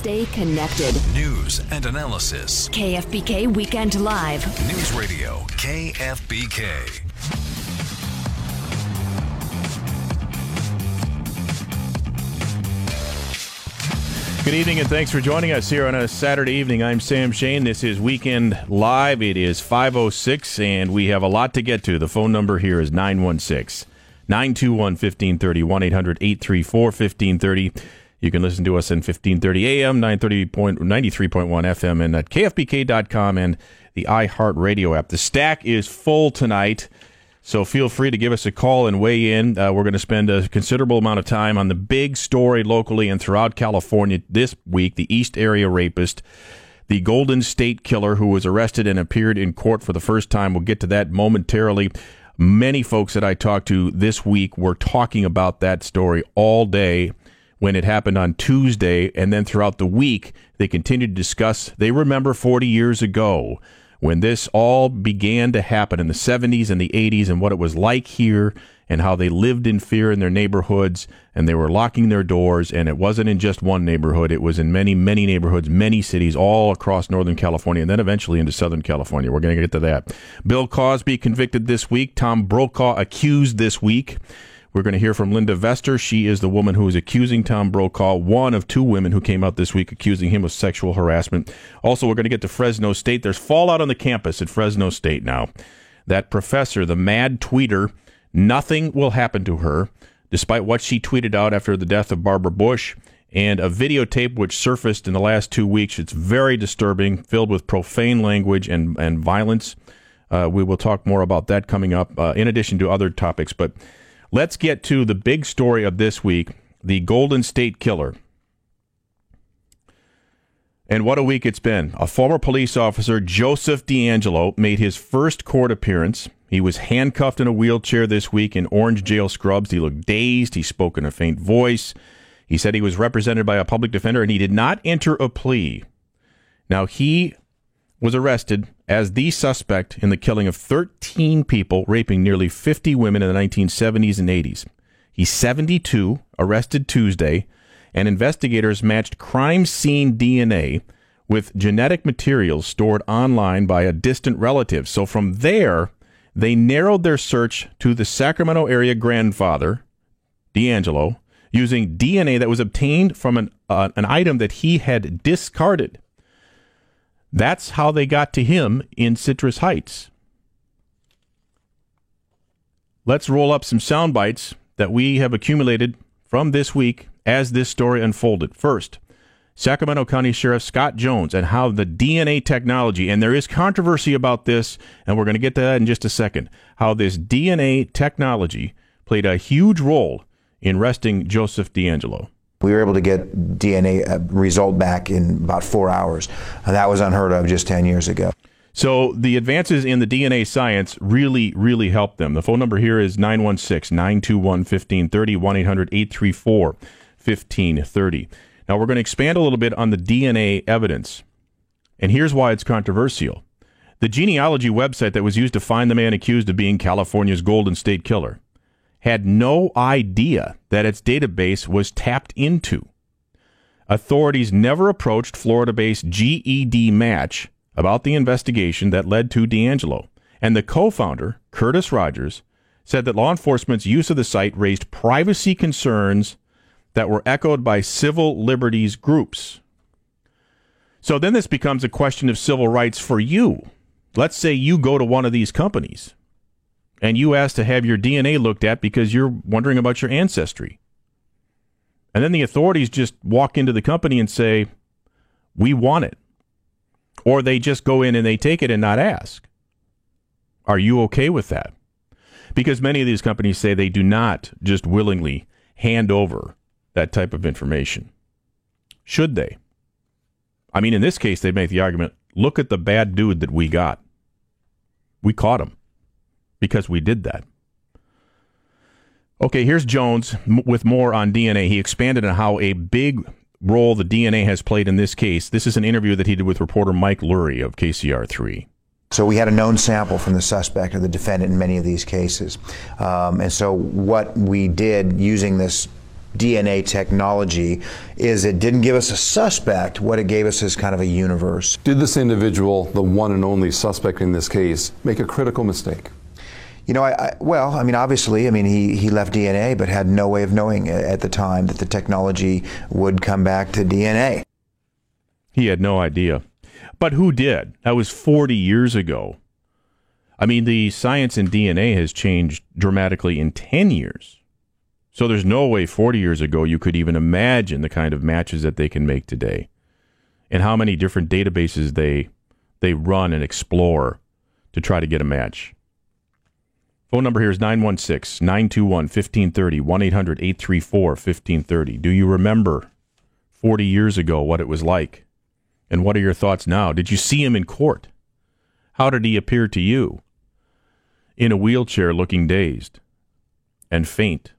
Stay connected. News and analysis. KFBK Weekend Live. News Radio KFBK. Good evening and thanks for joining us here on a Saturday evening. I'm Sam Shane. This is Weekend Live. It is 506 and we have a lot to get to. The phone number here is 916 921 1530 1 800 834 1530. You can listen to us in 1530 AM, 930.93.1 FM and at kfbk.com and the iHeartRadio app. The stack is full tonight. So feel free to give us a call and weigh in. Uh, we're going to spend a considerable amount of time on the big story locally and throughout California this week the East Area rapist, the Golden State Killer, who was arrested and appeared in court for the first time. We'll get to that momentarily. Many folks that I talked to this week were talking about that story all day when it happened on Tuesday. And then throughout the week, they continued to discuss, they remember 40 years ago when this all began to happen in the 70s and the 80s and what it was like here and how they lived in fear in their neighborhoods and they were locking their doors and it wasn't in just one neighborhood it was in many many neighborhoods many cities all across northern california and then eventually into southern california. We're going to get to that. Bill cosby convicted this week. Tom brokaw accused this week we're going to hear from Linda Vester. She is the woman who is accusing Tom Brokaw, one of two women who came out this week accusing him of sexual harassment. Also, we're going to get to Fresno State. There's fallout on the campus at Fresno State now. That professor, the mad tweeter, nothing will happen to her, despite what she tweeted out after the death of Barbara Bush and a videotape which surfaced in the last two weeks. It's very disturbing, filled with profane language and, and violence. Uh, we will talk more about that coming up, uh, in addition to other topics. But Let's get to the big story of this week the Golden State Killer. And what a week it's been. A former police officer, Joseph DeAngelo, made his first court appearance. He was handcuffed in a wheelchair this week in orange jail scrubs. He looked dazed. He spoke in a faint voice. He said he was represented by a public defender and he did not enter a plea. Now, he was arrested as the suspect in the killing of 13 people, raping nearly 50 women in the 1970s and 80s. He's 72, arrested Tuesday, and investigators matched crime scene DNA with genetic materials stored online by a distant relative. So from there, they narrowed their search to the Sacramento area grandfather, DeAngelo, using DNA that was obtained from an, uh, an item that he had discarded. That's how they got to him in Citrus Heights. Let's roll up some sound bites that we have accumulated from this week as this story unfolded. First, Sacramento County Sheriff Scott Jones and how the DNA technology, and there is controversy about this, and we're going to get to that in just a second, how this DNA technology played a huge role in arresting Joseph DeAngelo. We were able to get DNA uh, result back in about four hours. Uh, that was unheard of just 10 years ago. So the advances in the DNA science really, really helped them. The phone number here is 916 921 1530, 1 800 834 1530. Now we're going to expand a little bit on the DNA evidence. And here's why it's controversial. The genealogy website that was used to find the man accused of being California's Golden State Killer had no idea that its database was tapped into. Authorities never approached Florida based GEDmatch about the investigation that led to DeAngelo, and the co founder, Curtis Rogers, said that law enforcement's use of the site raised privacy concerns that were echoed by civil liberties groups. So then this becomes a question of civil rights for you. Let's say you go to one of these companies and you ask to have your DNA looked at because you're wondering about your ancestry. And then the authorities just walk into the company and say, We want it. Or they just go in and they take it and not ask. Are you okay with that? Because many of these companies say they do not just willingly hand over that type of information. Should they? I mean, in this case, they make the argument look at the bad dude that we got. We caught him because we did that. Okay, here's Jones with more on DNA. He expanded on how a big role the DNA has played in this case. This is an interview that he did with reporter Mike Luery of KCRA3. So we had a known sample from the suspect or the defendant in many of these cases. Um, and so what we did using this DNA technology is it didn't give us a suspect. What it gave us is kind of a universe. Did this individual, the one and only suspect in this case, make a critical mistake? You know, I, I, well, I mean, obviously, I mean, he, he left DNA, but had no way of knowing at the time that the technology would come back to DNA. He had no idea. But who did? That was 40 years ago. I mean, the science in DNA has changed dramatically in 10 years. So there's no way 40 years ago you could even imagine the kind of matches that they can make today and how many different databases they they run and explore to try to get a match. Phone number here is 916 921 1530, 1 800 834 1530. Do you remember 40 years ago what it was like? And what are your thoughts now? Did you see him in court? How did he appear to you? In a wheelchair, looking dazed and faint.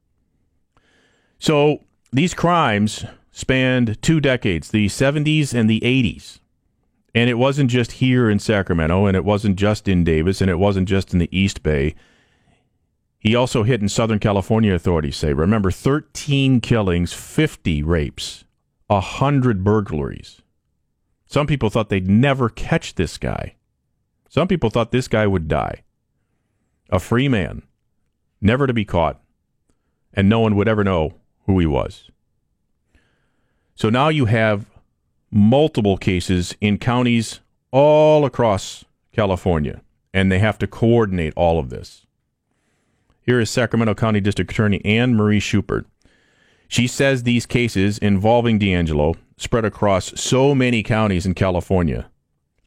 So these crimes spanned two decades, the 70s and the 80s. And it wasn't just here in Sacramento, and it wasn't just in Davis, and it wasn't just in the East Bay. He also hit in Southern California, authorities say. Remember, 13 killings, 50 rapes, 100 burglaries. Some people thought they'd never catch this guy. Some people thought this guy would die. A free man, never to be caught, and no one would ever know who he was. So now you have multiple cases in counties all across California, and they have to coordinate all of this. Here is Sacramento County District Attorney Anne Marie Schubert. She says these cases involving DeAngelo spread across so many counties in California,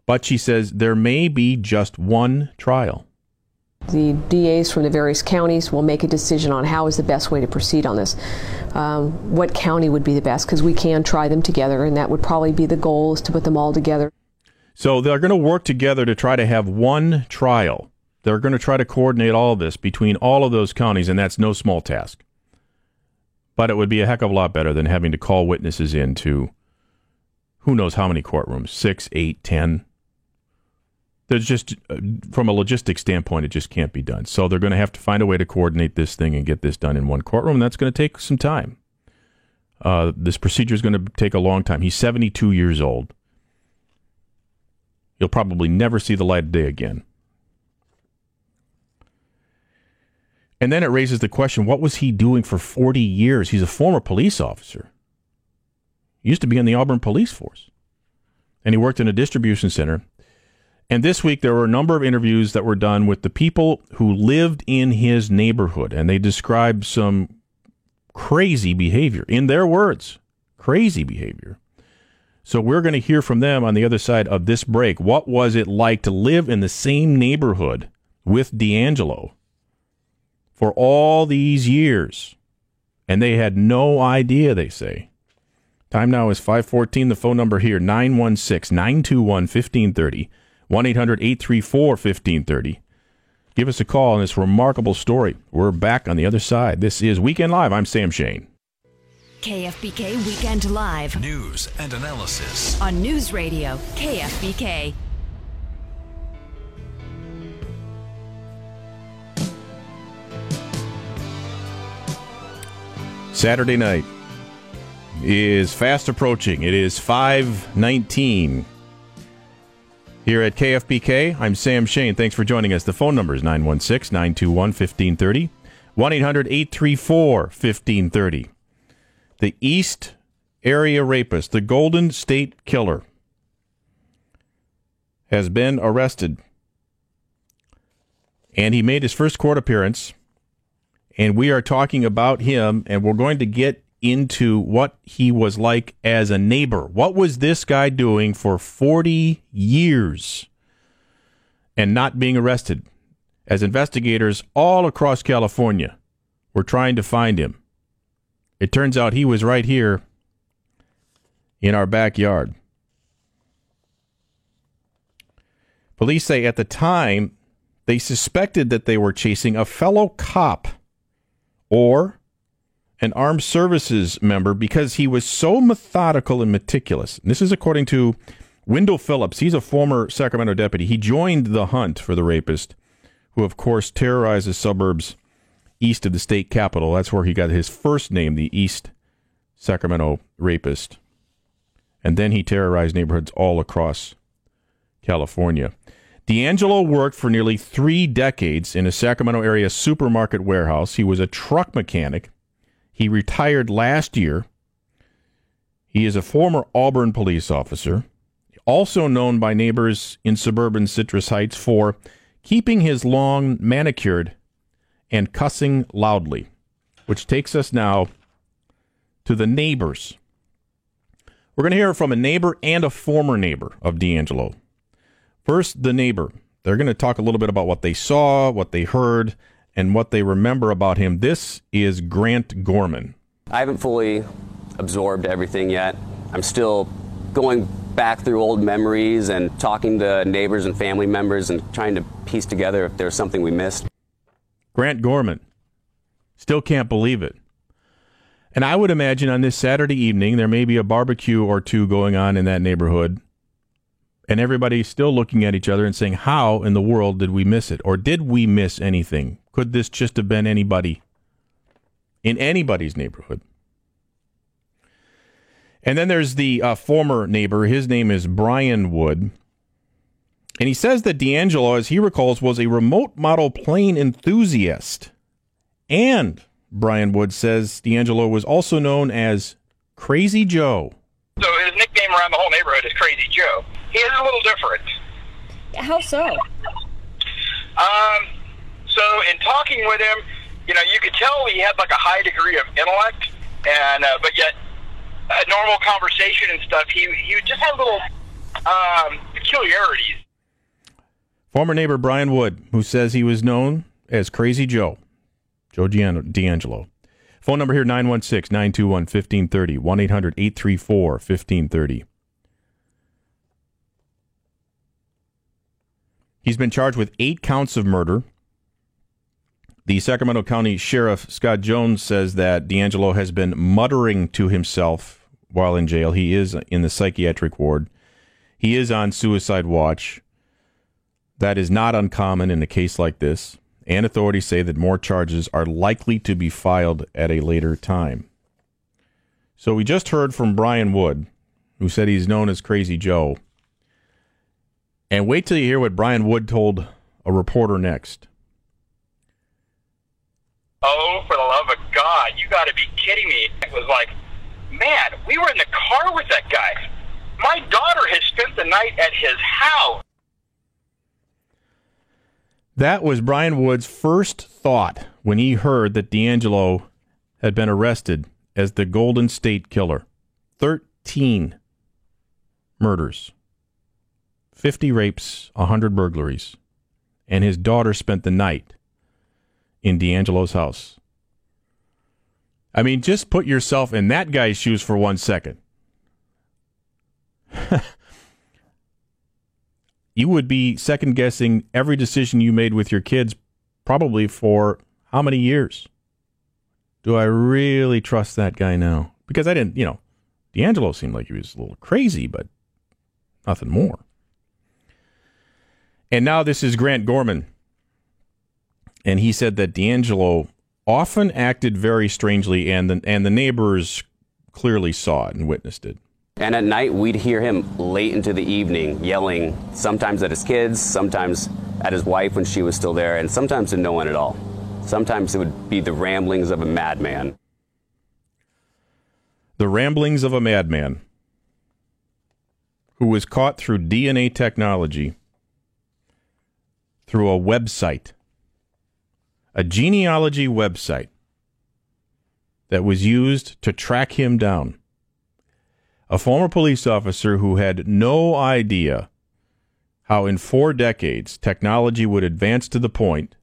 but she says there may be just one trial. The DAs from the various counties will make a decision on how is the best way to proceed on this. Um, what county would be the best? Because we can try them together, and that would probably be the goal is to put them all together. So they're going to work together to try to have one trial. They're going to try to coordinate all this between all of those counties, and that's no small task. But it would be a heck of a lot better than having to call witnesses into who knows how many courtrooms six, eight, ten. There's just, uh, from a logistics standpoint, it just can't be done. So they're going to have to find a way to coordinate this thing and get this done in one courtroom. That's going to take some time. Uh, this procedure is going to take a long time. He's 72 years old. He'll probably never see the light of day again. And then it raises the question what was he doing for 40 years? He's a former police officer. He used to be in the Auburn Police Force. And he worked in a distribution center. And this week, there were a number of interviews that were done with the people who lived in his neighborhood. And they described some crazy behavior. In their words, crazy behavior. So we're going to hear from them on the other side of this break. What was it like to live in the same neighborhood with DeAngelo? For all these years. And they had no idea, they say. Time now is 514. The phone number here, 916 921 1530, 1 800 834 1530. Give us a call on this remarkable story. We're back on the other side. This is Weekend Live. I'm Sam Shane. KFBK Weekend Live News and analysis. on News Radio KFBK. Saturday night is fast approaching. It is 519. Here at KFBK, I'm Sam Shane. Thanks for joining us. The phone number is 916 921 1530, 1 800 834 1530. The East Area Rapist, the Golden State Killer, has been arrested. And he made his first court appearance and we are talking about him, and we're going to get into what he was like as a neighbor. What was this guy doing for 40 years and not being arrested? As investigators all across California were trying to find him, it turns out he was right here in our backyard. Police say at the time they suspected that they were chasing a fellow cop or an armed services member because he was so methodical and meticulous. This is according to Wendell Phillips. He's a former Sacramento deputy. He joined the hunt for the rapist, who, of course, terrorizes suburbs east of the state capital. That's where he got his first name, the East Sacramento rapist. And then he terrorized neighborhoods all across California. DeAngelo worked for nearly three decades in a Sacramento area supermarket warehouse. He was a truck mechanic. He retired last year. He is a former Auburn police officer, also known by neighbors in suburban Citrus Heights for keeping his lawn manicured and cussing loudly, which takes us now to the neighbors. We're going to hear from a neighbor and a former neighbor of DeAngelo. First, the neighbor. They're going to talk a little bit about what they saw, what they heard, and what they remember about him. This is Grant Gorman. I haven't fully absorbed everything yet. I'm still going back through old memories and talking to neighbors and family members and trying to piece together if there's something we missed. Grant Gorman. Still can't believe it. And I would imagine on this Saturday evening, there may be a barbecue or two going on in that neighborhood. And everybody's still looking at each other and saying, How in the world did we miss it? Or did we miss anything? Could this just have been anybody in anybody's neighborhood? And then there's the uh, former neighbor. His name is Brian Wood. And he says that DeAngelo, as he recalls, was a remote model plane enthusiast. And Brian Wood says DeAngelo was also known as Crazy Joe. So his nickname around the whole neighborhood is Crazy Joe. He is a little different. How so? Um, so in talking with him, you know, you could tell he had like a high degree of intellect, and uh, but yet a normal conversation and stuff, he he just had little um, peculiarities. Former neighbor Brian Wood, who says he was known as Crazy Joe, Joe DeAngelo. Phone number here 916 921 1530, 1 800 834 1530. He's been charged with eight counts of murder. The Sacramento County Sheriff Scott Jones says that DeAngelo has been muttering to himself while in jail. He is in the psychiatric ward. He is on suicide watch. That is not uncommon in a case like this, and authorities say that more charges are likely to be filed at a later time. So we just heard from Brian Wood, who said he's known as Crazy Joe. And wait till you hear what Brian Wood told a reporter next. Oh, for the love of God, you got to be kidding me. It was like, man, we were in the car with that guy. My daughter has spent the night at his house. That was Brian Wood's first thought when he heard that DeAngelo had been arrested as the Golden State Killer. 13 murders, 50 rapes, 100 burglaries. And his daughter spent the night in DeAngelo's house. I mean, just put yourself in that guy's shoes for one second. you would be second guessing every decision you made with your kids probably for how many years? Do I really trust that guy now? Because I didn't, you know, DeAngelo seemed like he was a little crazy, but nothing more. And now this is Grant Gorman. And he said that DeAngelo often acted very strangely, and the, and the neighbors clearly saw it and witnessed it. And at night, we'd hear him late into the evening yelling, sometimes at his kids, sometimes at his wife when she was still there, and sometimes to no one at all. Sometimes it would be the ramblings of a madman. The ramblings of a madman who was caught through DNA technology through a website, a genealogy website that was used to track him down. A former police officer who had no idea how in four decades technology would advance to the point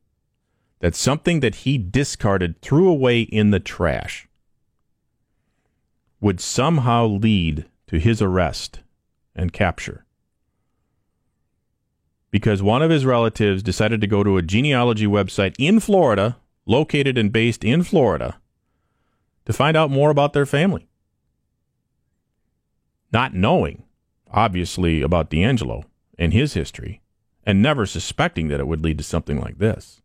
that something that he discarded, threw away in the trash, would somehow lead to his arrest and capture. Because one of his relatives decided to go to a genealogy website in Florida, located and based in Florida, to find out more about their family. Not knowing, obviously, about DeAngelo and his history, and never suspecting that it would lead to something like this.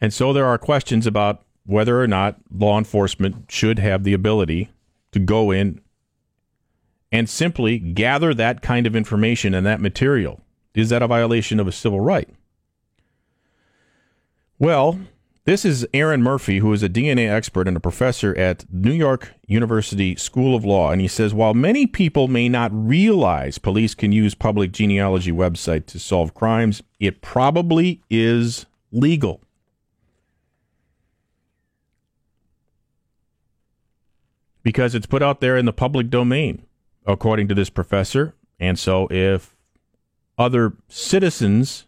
And so there are questions about whether or not law enforcement should have the ability to go in and simply gather that kind of information and that material. Is that a violation of a civil right? Well, this is Erin Murphy, who is a DNA expert and a professor at New York University School of Law. And he says while many people may not realize police can use public genealogy website to solve crimes, it probably is legal. Because it's put out there in the public domain, according to this professor. And so if other citizens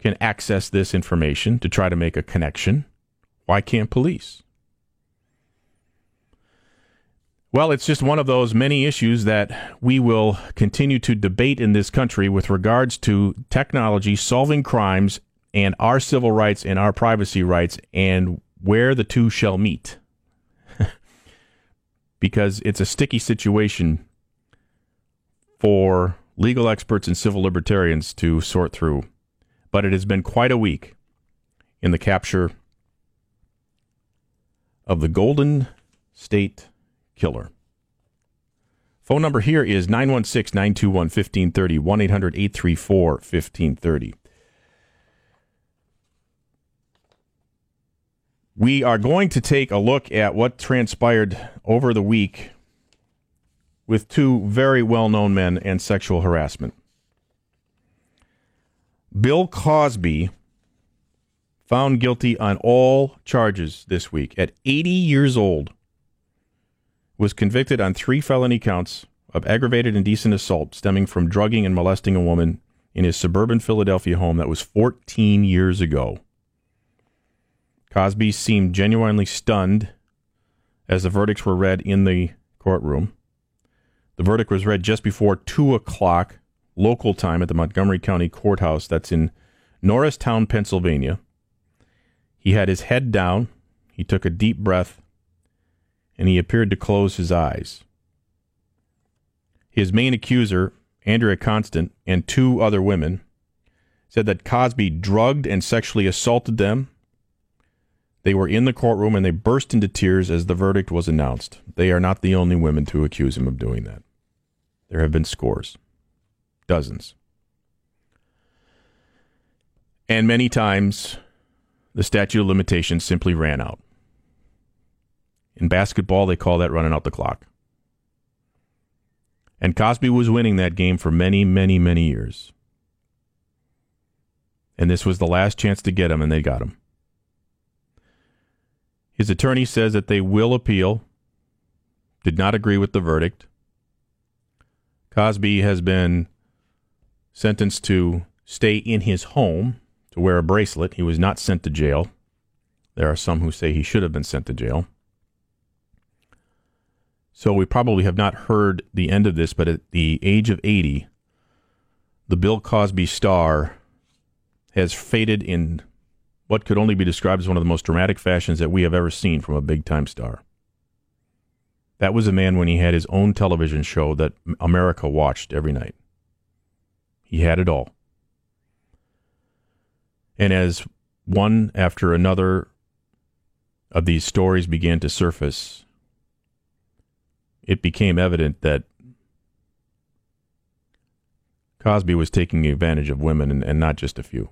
can access this information to try to make a connection. Why can't police? Well, it's just one of those many issues that we will continue to debate in this country with regards to technology solving crimes and our civil rights and our privacy rights and where the two shall meet. Because it's a sticky situation for legal experts and civil libertarians to sort through but it has been quite a week in the capture of the Golden State Killer. Phone number here is 916 921 1530, 1 800 834 1530. We are going to take a look at what transpired over the week with two very well known men and sexual harassment. Bill Cosby found guilty on all charges this week at 80 years old was convicted on three felony counts of aggravated indecent assault stemming from drugging and molesting a woman in his suburban Philadelphia home that was 14 years ago. Cosby seemed genuinely stunned as the verdicts were read in the courtroom. The verdict was read just before 2 o'clock local time at the Montgomery County Courthouse that's in Norristown, Pennsylvania. He had his head down, he took a deep breath, and he appeared to close his eyes. His main accuser, Andrea Constand, and two other women said that Cosby drugged and sexually assaulted them. They were in the courtroom and they burst into tears as the verdict was announced. They are not the only women to accuse him of doing that. There have been scores. Dozens. And many times, the statute of limitations simply ran out. In basketball, they call that running out the clock. And Cosby was winning that game for many, many, many years. And this was the last chance to get him, and they got him. His attorney says that they will appeal, did not agree with the verdict. Cosby has been sentenced to stay in his home to wear a bracelet. He was not sent to jail. There are some who say he should have been sent to jail. So we probably have not heard the end of this, but at the age of 80, the Bill Cosby star has faded in what could only be described as one of the most dramatic fashions that we have ever seen from a big time star. That was a man when he had his own television show that America watched every night. He had it all. And as one after another of these stories began to surface, it became evident that Cosby was taking advantage of women and, and not just a few.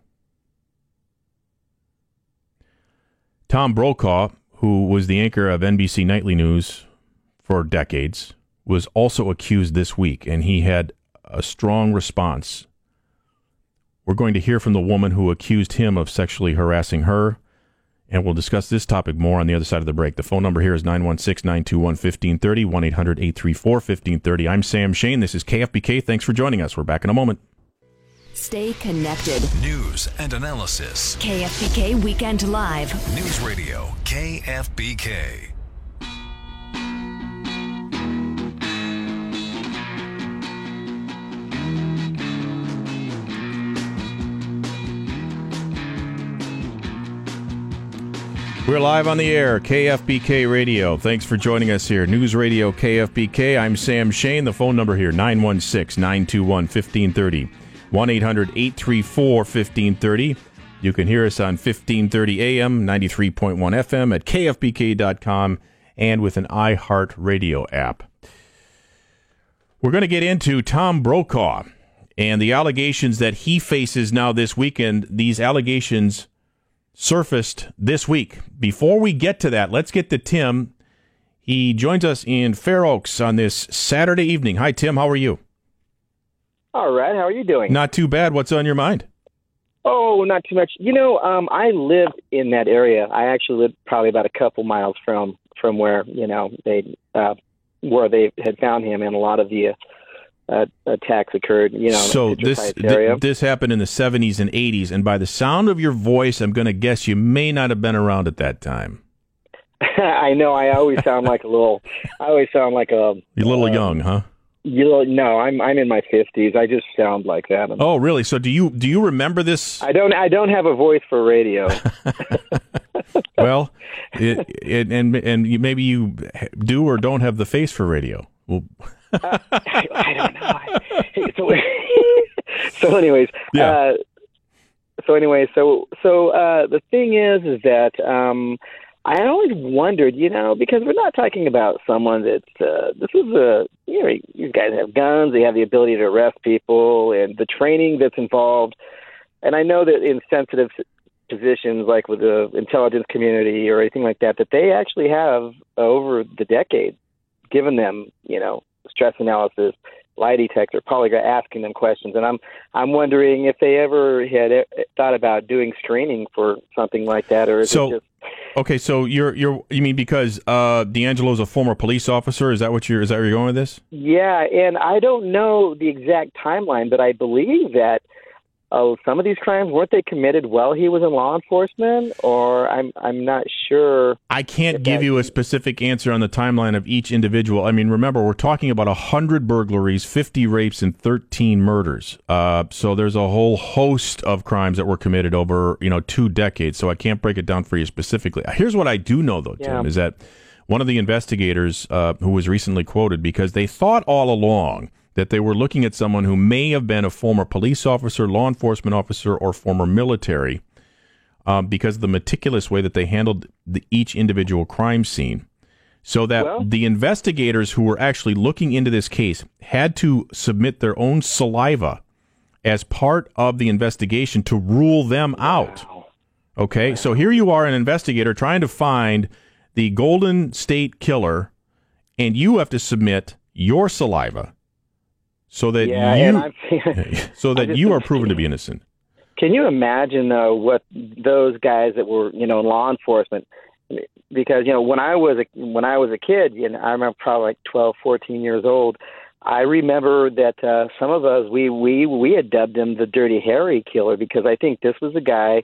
Tom Brokaw, who was the anchor of NBC Nightly News for decades, was also accused this week, and he had a strong response we're going to hear from the woman who accused him of sexually harassing her, and we'll discuss this topic more on the other side of the break. The phone number here is 916 921 1530, 1 800 834 1530. I'm Sam Shane. This is KFBK. Thanks for joining us. We're back in a moment. Stay connected. News and analysis. KFBK Weekend Live. News Radio KFBK. We're live on the air, KFBK Radio. Thanks for joining us here. News Radio KFBK. I'm Sam Shane. The phone number here, 916 921 1530. 1 800 834 1530. You can hear us on 1530 AM, 93.1 FM at kfbk.com and with an iHeart Radio app. We're going to get into Tom Brokaw and the allegations that he faces now this weekend. These allegations surfaced this week. Before we get to that, let's get to Tim. He joins us in Fair Oaks on this Saturday evening. Hi, Tim. How are you? All right. How are you doing? Not too bad. What's on your mind? Oh, not too much. You know, um, I live in that area. I actually live probably about a couple miles from from where you know they uh, where they had found him, and a lot of the uh, attacks occurred. You know, so this th- this happened in the seventies and eighties, and by the sound of your voice, I'm going to guess you may not have been around at that time. I know. I always sound like a little. I always sound like a. You're a little uh, young, huh? You know, no, I'm I'm in my fifties. I just sound like that. Oh, really? So do you do you remember this? I don't. I don't have a voice for radio. well, it, it, and and maybe you do or don't have the face for radio. Well, uh, I, I, don't know. So, so anyways, yeah. Uh, so anyway, so so uh, the thing is, is that um, I always wondered, you know, because we're not talking about someone that uh, this is a you know these guys have guns, they have the ability to arrest people, and the training that's involved. And I know that in sensitive positions like with the intelligence community or anything like that, that they actually have over the decade given them, you know, stress analysis, lie detector, polygraph, asking them questions, and I'm I'm wondering if they ever had uh, thought about doing screening for something like that, or is so, it just Okay, so you're you're you mean because uh, DeAngelo's a former police officer? Is that what you're is that where you're going with this? Yeah, and I don't know the exact timeline, but I believe that oh, some of these crimes weren't they committed while he was in law enforcement, or I'm I'm not sure. I can't give you a specific answer on the timeline of each individual. I mean, remember we're talking about hundred burglaries, fifty rapes, and thirteen murders. Uh, so there's a whole host of crimes that were committed over you know two decades. So I can't break it down for you specifically. Here's what I do know though, Tim, Yeah. is that one of the investigators uh, who was recently quoted because they thought all along that they were looking at someone who may have been a former police officer, law enforcement officer, or former military um, because of the meticulous way that they handled the, each individual crime scene. So that Well- the investigators who were actually looking into this case had to submit their own saliva as part of the investigation to rule them out. Okay, so here you are, an investigator trying to find the Golden State Killer, and you have to submit your saliva so that yeah, you so that you are proven to be innocent. Can you imagine though what those guys that were you know in law enforcement? Because you know when I was a when I was a kid, you know I remember probably like twelve, fourteen years old. I remember that uh, some of us we we we had dubbed him the Dirty Harry Killer because I think this was a guy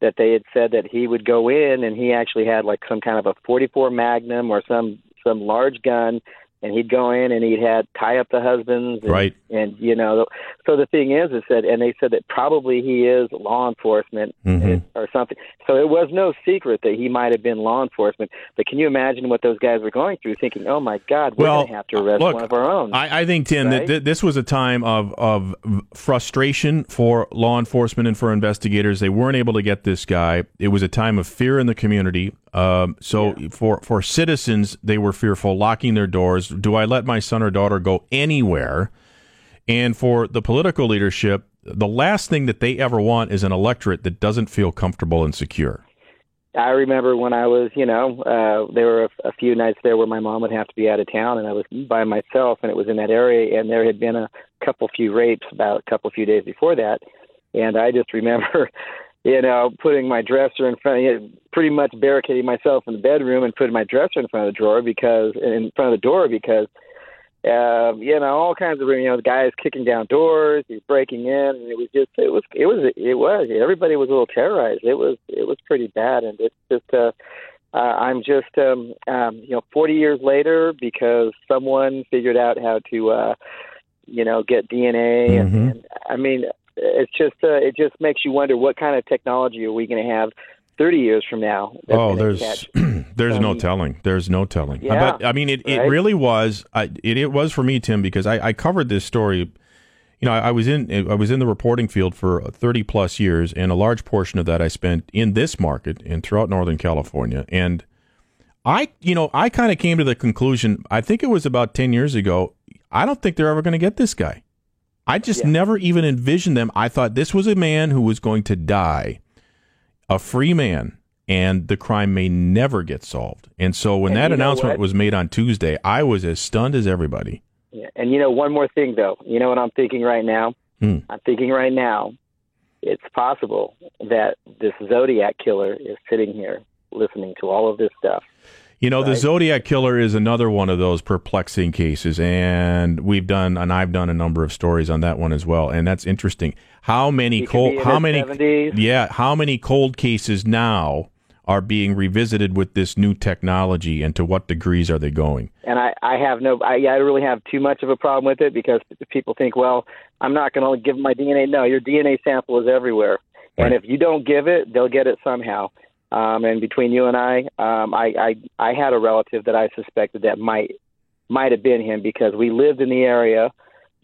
that they had said that he would go in and he actually had like some kind of a 44 Magnum or some some large gun and he'd go in and he'd had tie up the husbands and, Right. and you know so the thing is is that and they said that probably he is law enforcement Mhm. or something so it was no secret that he might have been law enforcement but can you imagine what those guys were going through thinking oh my god we're Well, going to have to arrest look, one of our own I, I think Tim that Right? th- this was a time of of frustration for law enforcement and for investigators. They weren't able to get this guy. It was a time of fear in the community. Um, so for for citizens, they were fearful, locking their doors. Do I let my son or daughter go anywhere? And for the political leadership, the last thing that they ever want is an electorate that doesn't feel comfortable and secure. I remember when I was, you know, uh, there were a, a few nights there where my mom would have to be out of town, and I was by myself, and it was in that area, and there had been a couple few rapes about a couple few days before that, and I just remember, you know, putting my dresser in front, you know, pretty much barricading myself in the bedroom and putting my dresser in front of the drawer because in front of the door because. Uh, you know, all kinds of you know, the guys kicking down doors, he's breaking in, and it was just, it was, it was, it was. Everybody was a little terrorized. It was, it was pretty bad, and it's just, uh, uh, I'm just, um, um, you know, 40 years later because someone figured out how to, uh, you know, get DNA, and, Mhm. and I mean, it's just, uh, it just makes you wonder what kind of technology are we going to have 30 years from now? Oh, there's there's no Um, telling. There's no telling. yeah, but I mean, it, it really was. I, it, it was for me, Tim, because I, I covered this story you know, I, I was in I was in the reporting field for 30 plus years, and a large portion of that I spent in this market and throughout Northern California. And I, you know, I kind of came to the conclusion. I think it was about 10 years ago. I don't think they're ever going to get this guy. I just Yeah. never even envisioned them. I thought this was a man who was going to die, a free man, and the crime may never get solved. And so when And that announcement was made on Tuesday, I was as stunned as everybody. Yeah. And you know, one more thing though. You know what I'm thinking right now? Hmm. I'm thinking right now, it's possible that this Zodiac killer is sitting here listening to all of this stuff. You know, the Zodiac killer is another one of those perplexing cases, and we've done, and I've done a number of stories on that one as well, and that's interesting. How many He could be cold? How many? 70s. Yeah, how many cold cases now are being revisited with this new technology, and to what degrees are they going? And I, I have no, I, I really have too much of a problem with it because people think, well, I'm not going to give my DNA. No, your DNA sample is everywhere, and if you don't give it, they'll get it somehow. Um, and between you and I, um, I, I, I had a relative that I suspected that might, might have been him because we lived in the area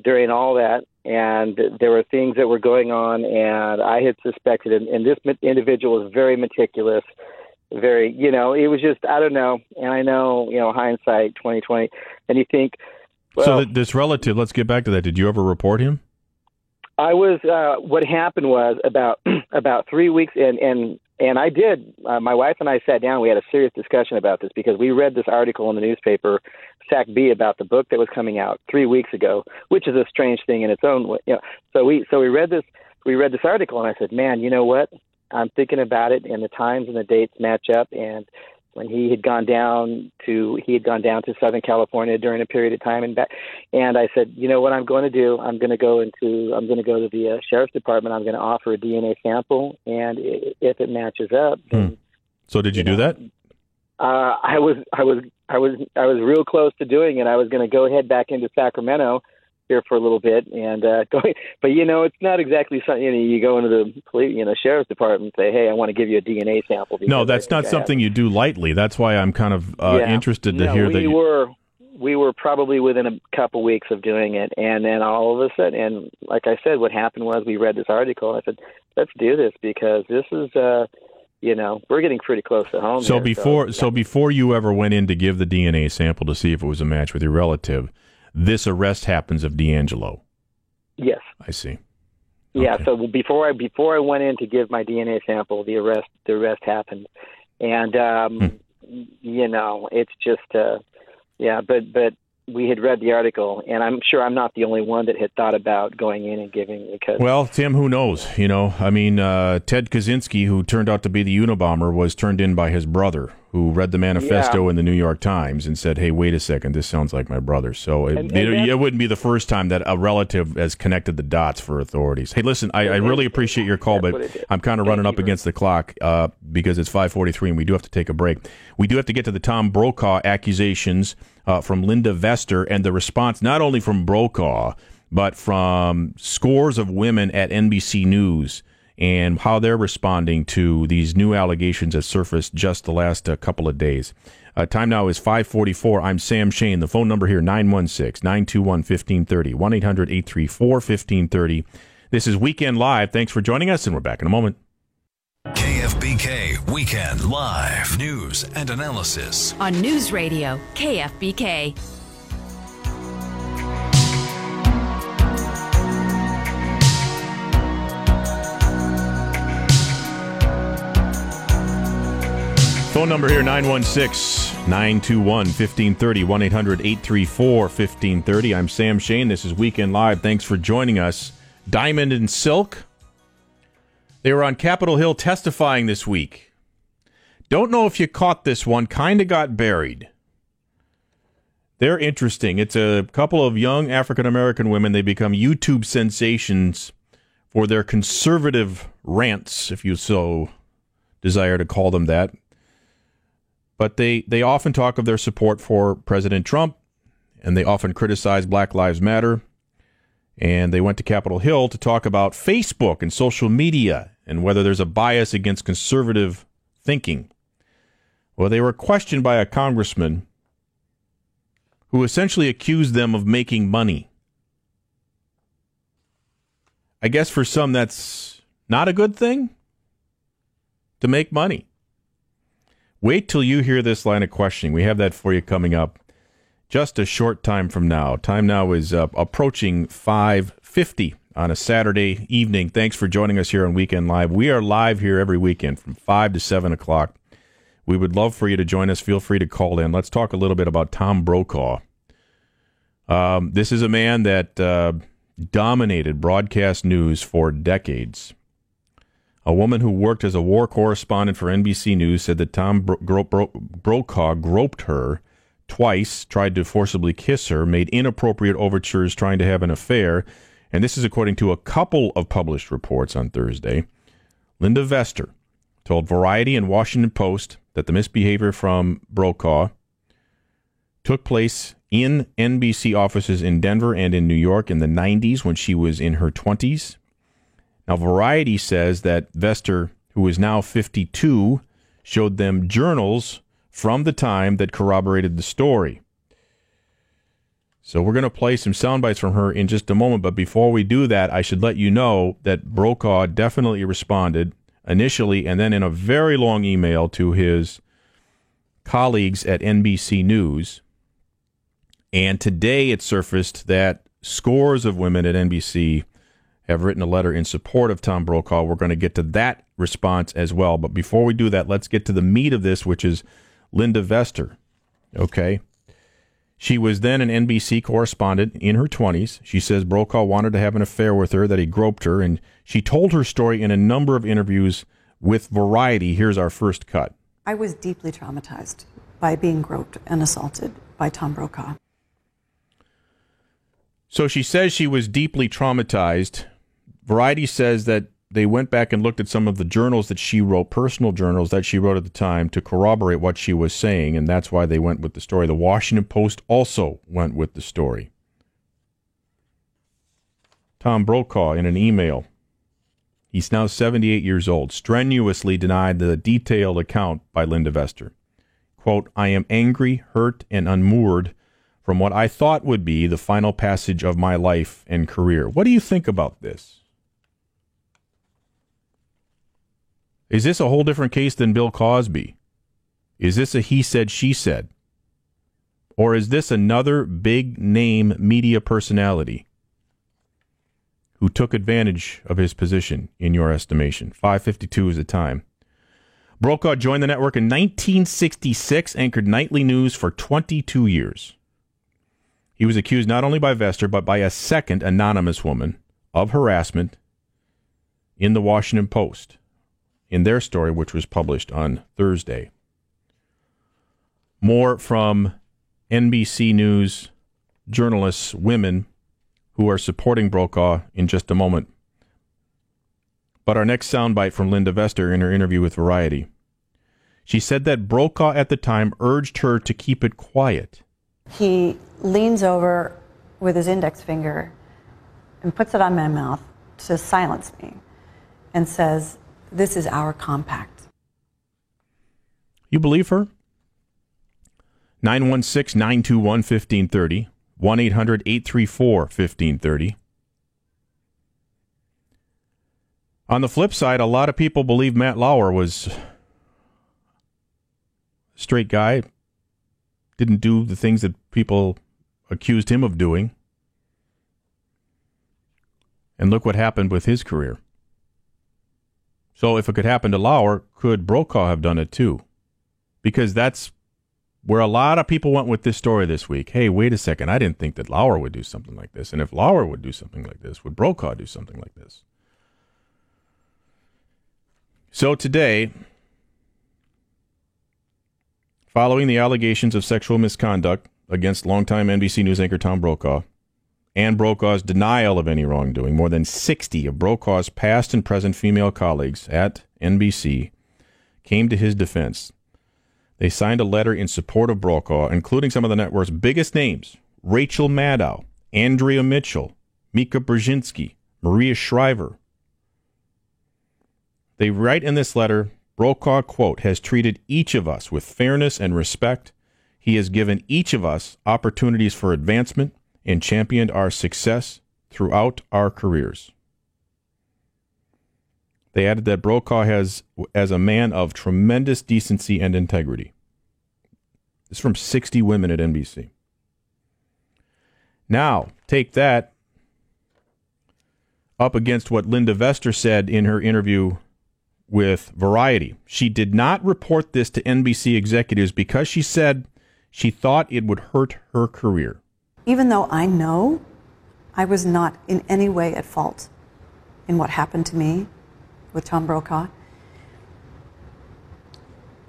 during all that, and there were things that were going on, and I had suspected, and, and this individual was very meticulous very you know it was just i don't know and i know you know hindsight 2020 and you think well so th- this relative, let's get back to that. Did you ever report him? i was uh what happened was about about three weeks and and and i did uh, my wife and i sat down we had a serious discussion about this because we read this article in the newspaper Sac Bee about the book that was coming out three weeks ago which is a strange thing in its own way you know. So we so we read this we read this article and i said man you know what? I'm thinking about it and the times and the dates match up and when he had gone down to he had gone down to Southern California during a period of time and back and I said, you know what I'm going to do? I'm going to go into I'm going to go to the uh, sheriff's department. I'm going to offer a DNA sample, and if it matches up, then So did you, do that? uh, I was I was I was I was real close to doing it. I was going to go head back into Sacramento here for a little bit and uh going but you know it's not exactly something you know you go into the police you know sheriff's department and say hey I want to give you a DNA sample No, that's not I have something you do lightly. That's why I'm kind of uh, Yeah. interested to no, hear we that. You, were we were probably within a couple weeks of doing it, and then all of a sudden, and like I said, what happened was we read this article. And I said, let's do this because this is, uh, you know, we're getting pretty close to home. so here, before, so before you ever went in to give the DNA sample to see if it was a match with your relative, this arrest happens of DeAngelo. yes, I see. yeah. Okay. So before I before I went in to give my DNA sample, the arrest the arrest happened, and um, Hmm. you know, it's just, uh, yeah, but but. We had read the article, and I'm sure I'm not the only one that had thought about going in and giving because Well, Tim, who knows? You know, I mean, uh, Ted Kaczynski, who turned out to be the Unabomber, was turned in by his brother, who read the manifesto Yeah. in the New York Times and said, "Hey, wait a second, this sounds like my brother." So it, And- and that- it wouldn't be the first time that a relative has connected the dots for authorities. Hey, listen, I, I really appreciate your call, but it. I'm kind of running up against the clock uh, because it's 5:43 and we do have to take a break. We do have to get to the Tom Brokaw accusations uh, from Linda Vester and the response not only from Brokaw but from scores of women at NBC News and how they're responding to these new allegations that surfaced just the last uh, couple of days. Uh, time now is 544. I'm Sam Shane. The phone number here, 916-921-1530, 1-800-834-1530. This is Weekend Live. Thanks for joining us, and we're back in a moment. KFBK Weekend Live. News and analysis. On News Radio, KFBK. Phone number here 916 921 1530 1 800 834 1530. I'm Sam Shane. This is Weekend Live. Thanks for joining us. Diamond and Silk. They were on Capitol Hill testifying this week. Don't know if you caught this one, kind of got buried. They're interesting. It's a couple of young African American women. They become YouTube sensations for their conservative rants, if you so desire to call them that but they, they often talk of their support for President Trump, and they often criticize Black Lives Matter. And they went to Capitol Hill to talk about Facebook and social media and whether there's a bias against conservative thinking. Well, they were questioned by a congressman who essentially accused them of making money. I guess for some that's not a good thing to make money. Wait till you hear this line of questioning. We have that for you coming up just a short time from now. Time now is uh, approaching 5:50 on a Saturday evening. Thanks for joining us here on Weekend Live. We are live here every weekend from 5 to 7 o'clock. We would love for you to join us. Feel free to call in. Let's talk a little bit about Tom Brokaw. Um, this is a man that uh, dominated broadcast news for decades. A woman who worked as a war correspondent for NBC News said that Tom Bro- Bro- Bro- Brokaw groped her twice, tried to forcibly kiss her, made inappropriate overtures trying to have an affair. And this is according to a couple of published reports on Thursday. Linda Vester told Variety and Washington Post that the misbehavior from Brokaw took place in NBC offices in Denver and in New York in the 90s when she was in her 20s. Now, Variety says that Vester, who is now 52, showed them journals from the time that corroborated the story. So we're going to play some sound bites from her in just a moment. But before we do that, I should let you know that Brokaw definitely responded initially and then in a very long email to his colleagues at NBC News. And today it surfaced that scores of women at NBC have written a letter in support of Tom Brokaw. We're going to get to that response as well. But before we do that, let's get to the meat of this, which is Linda Vester. Okay. She was then an NBC correspondent in her 20s. She says Brokaw wanted to have an affair with her, that he groped her, and she told her story in a number of interviews with Variety. Here's our first cut. I was deeply traumatized by being groped and assaulted by Tom Brokaw. So she says she was deeply traumatized Variety says that they went back and looked at some of the journals that she wrote, personal journals that she wrote at the time, to corroborate what she was saying, and that's why they went with the story. The Washington Post also went with the story. Tom Brokaw, in an email, he's now 78 years old, strenuously denied the detailed account by Linda Vester. Quote, I am angry, hurt, and unmoored from what I thought would be the final passage of my life and career. What do you think about this? Is this a whole different case than Bill Cosby? Is this a he said, she said? Or is this another big name media personality who took advantage of his position in your estimation? 552 is the time. Brokaw joined the network in 1966, anchored nightly news for 22 years. He was accused not only by Vester, but by a second anonymous woman of harassment in the Washington Post in their story, which was published on Thursday. More from NBC News journalists, women who are supporting Brokaw in just a moment. But our next soundbite from Linda Vester in her interview with Variety. She said that Brokaw at the time urged her to keep it quiet. He leans over with his index finger and puts it on my mouth to silence me and says, this is our compact. You believe her? 916 921 1530, 1 800 834 1530. On the flip side, a lot of people believe Matt Lauer was a straight guy, didn't do the things that people accused him of doing. And look what happened with his career. So if it could happen to Lauer, could Brokaw have done it too? Because that's where a lot of people went with this story this week. Hey, wait a second. I didn't think that Lauer would do something like this. And if Lauer would do something like this, would Brokaw do something like this? So today, following the allegations of sexual misconduct against longtime NBC News anchor Tom Brokaw, and Brokaw's denial of any wrongdoing. More than 60 of Brokaw's past and present female colleagues at NBC came to his defense. They signed a letter in support of Brokaw, including some of the network's biggest names Rachel Maddow, Andrea Mitchell, Mika Brzezinski, Maria Shriver. They write in this letter Brokaw, quote, has treated each of us with fairness and respect. He has given each of us opportunities for advancement and championed our success throughout our careers. They added that Brokaw has, as a man of tremendous decency and integrity. It's from 60 women at NBC. Now, take that up against what Linda Vester said in her interview with Variety. She did not report this to NBC executives because she said she thought it would hurt her career. Even though I know I was not in any way at fault in what happened to me with Tom Brokaw,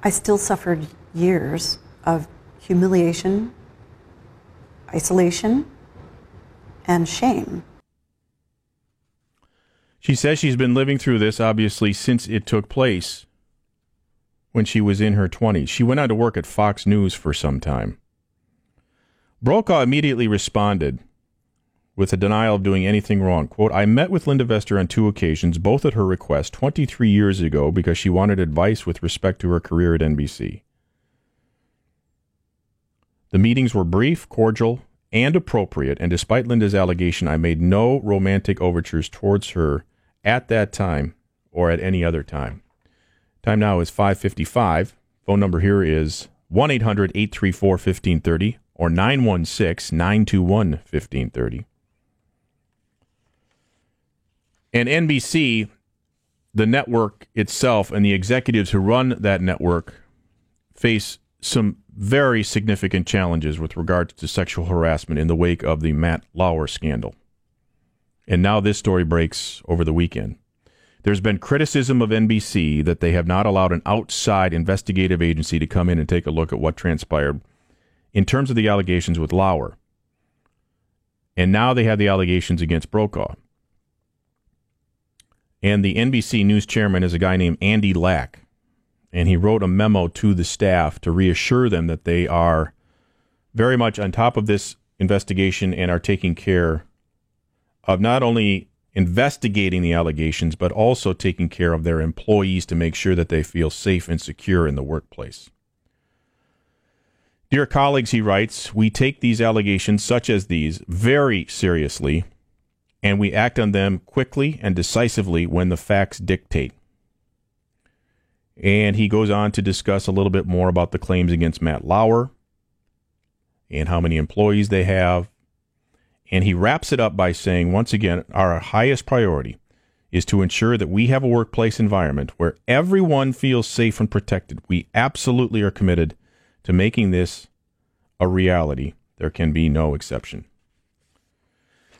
I still suffered years of humiliation, isolation, and shame. She says she's been living through this, obviously, since it took place when she was in her 20s. She went on to work at Fox News for some time. Brokaw immediately responded with a denial of doing anything wrong. Quote, I met with Linda Vester on two occasions, both at her request, 23 years ago, because she wanted advice with respect to her career at NBC. The meetings were brief, cordial, and appropriate, and despite Linda's allegation, I made no romantic overtures towards her at that time or at any other time. Time now is 555. Phone number here is 1-800-834-1530 or 916-921-1530. And NBC, the network itself and the executives who run that network face some very significant challenges with regards to sexual harassment in the wake of the Matt Lauer scandal. And now this story breaks over the weekend. There's been criticism of NBC that they have not allowed an outside investigative agency to come in and take a look at what transpired in terms of the allegations with Lauer. And now they have the allegations against Brokaw. And the NBC News chairman is a guy named Andy Lack. And he wrote a memo to the staff to reassure them that they are very much on top of this investigation and are taking care of not only investigating the allegations, but also taking care of their employees to make sure that they feel safe and secure in the workplace. Dear colleagues, he writes, we take these allegations, such as these, very seriously, and we act on them quickly and decisively when the facts dictate. And he goes on to discuss a little bit more about the claims against Matt Lauer and how many employees they have and he wraps it up by saying, once again, our highest priority is to ensure that we have a workplace environment where everyone feels safe and protected. We absolutely are committed to making this a reality. There can be no exception.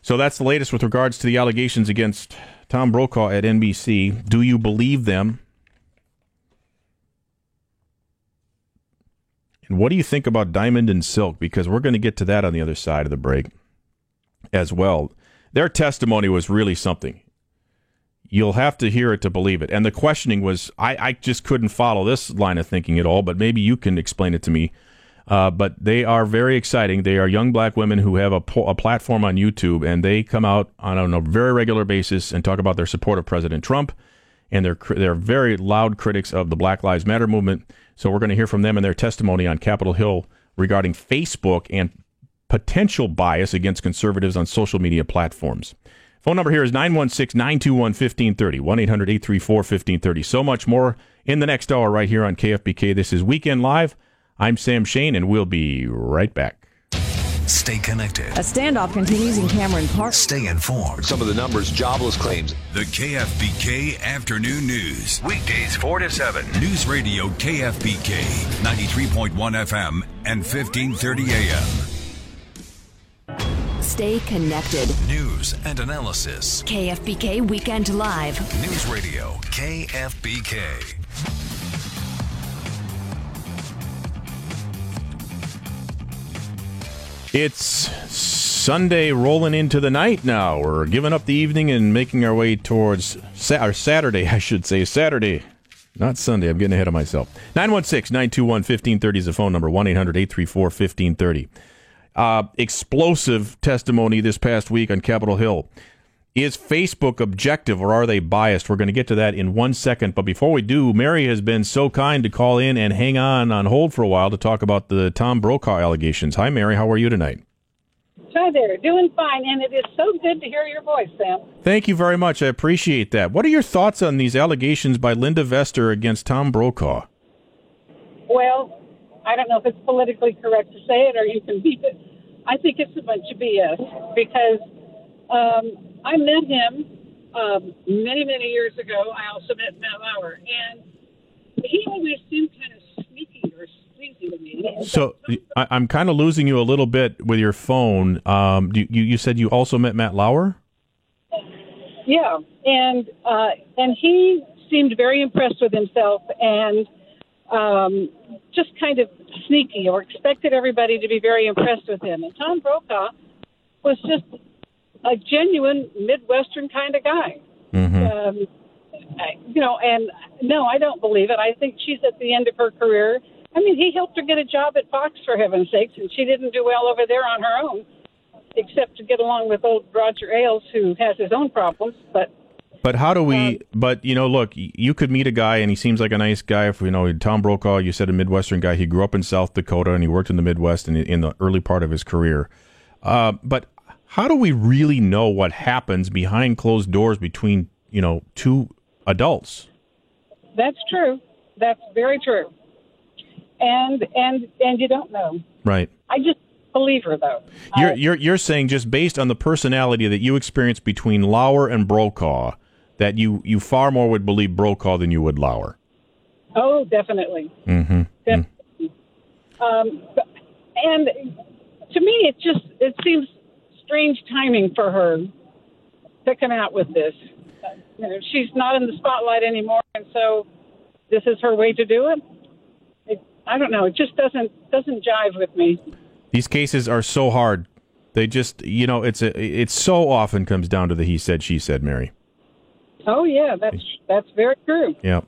So that's the latest with regards to the allegations against Tom Brokaw at NBC. Do you believe them? And what do you think about Diamond and Silk? Because we're going to get to that on the other side of the break as well. Their testimony was really something. You'll have to hear it to believe it. And the questioning was, I, I just couldn't follow this line of thinking at all, but maybe you can explain it to me. Uh, but they are very exciting. They are young black women who have a, a platform on YouTube, and they come out on a very regular basis and talk about their support of President Trump. And they're they're very loud critics of the Black Lives Matter movement. So we're going to hear from them and their testimony on Capitol Hill regarding Facebook and potential bias against conservatives on social media platforms. Phone number here is 916 921 1530, 1 800 834 1530. So much more in the next hour right here on KFBK. This is Weekend Live. I'm Sam Shane, and we'll be right back. Stay connected. A standoff continues in Cameron Park. Stay informed. Some of the numbers, jobless claims. The KFBK Afternoon News. Weekdays 4 to 7. News Radio KFBK, 93.1 FM and 1530 AM. Stay connected. News and analysis. KFBK Weekend Live. News Radio KFBK. It's Sunday rolling into the night now. We're giving up the evening and making our way towards sa- or Saturday, I should say. Saturday, not Sunday. I'm getting ahead of myself. 916 921 1530 is the phone number 1 800 834 1530. Uh, explosive testimony this past week on Capitol Hill. Is Facebook objective or are they biased? We're going to get to that in one second. But before we do, Mary has been so kind to call in and hang on on hold for a while to talk about the Tom Brokaw allegations. Hi, Mary. How are you tonight? Hi there. Doing fine, and it is so good to hear your voice, Sam. Thank you very much. I appreciate that. What are your thoughts on these allegations by Linda Vester against Tom Brokaw? Well, I don't know if it's politically correct to say it or you can beat it. I think it's a bunch of BS because um, I met him um, many, many years ago. I also met Matt Lauer, and he always seemed kind of sneaky or sleazy to me. So I, I'm kind of losing you a little bit with your phone. Um, you, you you said you also met Matt Lauer. Yeah, and uh, and he seemed very impressed with himself and um, just kind of sneaky or expected everybody to be very impressed with him. And Tom Brokaw was just a genuine Midwestern kind of guy. Um, I, you know, and no, I don't believe it. I think she's at the end of her career. I mean, he helped her get a job at Fox for heaven's sakes, and she didn't do well over there on her own, except to get along with old Roger Ailes, who has his own problems. But But how do we? but you know, look, you could meet a guy and he seems like a nice guy. If you know Tom Brokaw, you said a Midwestern guy. He grew up in South Dakota and he worked in the Midwest in, in the early part of his career. Uh, but how do we really know what happens behind closed doors between you know two adults? that's true. That's very true. And and and you don't know. Right. I just believe her though. You're you're you're saying just based on the personality that you experienced between Lauer and Brokaw, that you you far more would believe Brokaw than you would Lauer. Oh, definitely. Mm-hmm. Definitely. Um, and to me, it just it seems strange timing for her to come out with this. You know, she's not in the spotlight anymore, and so this is her way to do it. it I don't know. It just doesn't doesn't jive with me. These cases are so hard. They just you know it's a it so often comes down to the he said she said Mary. Oh yeah, that's that's very true. Yeah.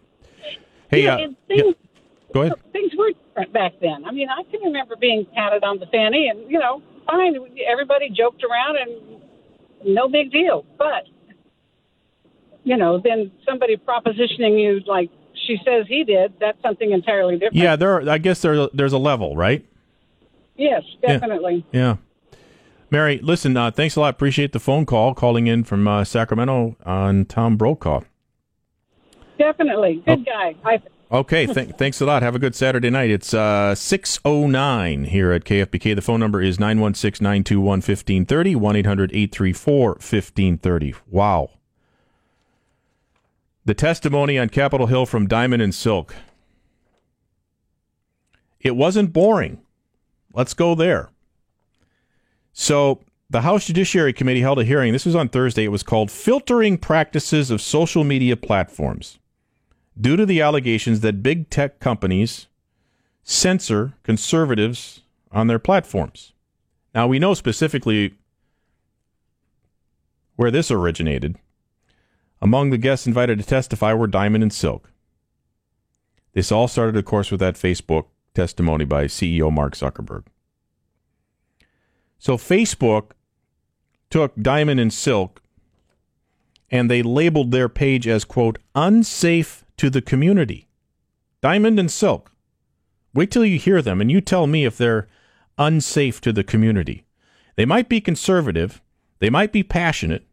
Hey, yeah, uh, things, go ahead. things were different back then. I mean, I can remember being patted on the fanny, and you know, fine, everybody joked around, and no big deal. But you know, then somebody propositioning you like she says he did, that's something entirely different. Yeah, there. Are, I guess there there's a level, right? Yes, Yeah. definitely. Yeah. Mary, listen. Uh, thanks a lot. Appreciate the phone call, calling in from uh, Sacramento on Tom Brokaw. Definitely. Good guy. I Okay, th- thanks a lot. Have a good Saturday night. It's uh, 609 here at KFBK. The phone number is 916 921 1530, 1 800 834 1530. Wow. The testimony on Capitol Hill from Diamond and Silk. It wasn't boring. Let's go there. So, the House Judiciary Committee held a hearing. This was on Thursday. It was called Filtering Practices of Social Media Platforms due to the allegations that big tech companies censor conservatives on their platforms. Now, we know specifically where this originated. Among the guests invited to testify were Diamond and Silk. This all started, of course, with that Facebook testimony by CEO Mark Zuckerberg. So, Facebook took Diamond and Silk and they labeled their page as, quote, unsafe to the community. Diamond and Silk. Wait till you hear them and you tell me if they're unsafe to the community. They might be conservative, they might be passionate,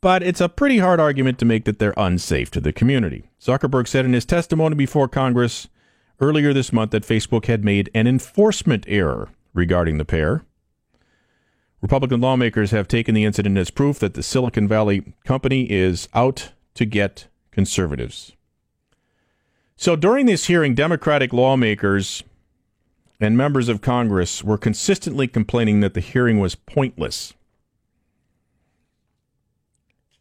but it's a pretty hard argument to make that they're unsafe to the community. Zuckerberg said in his testimony before Congress earlier this month that Facebook had made an enforcement error regarding the pair. Republican lawmakers have taken the incident as proof that the Silicon Valley company is out to get conservatives. So during this hearing, Democratic lawmakers and members of Congress were consistently complaining that the hearing was pointless.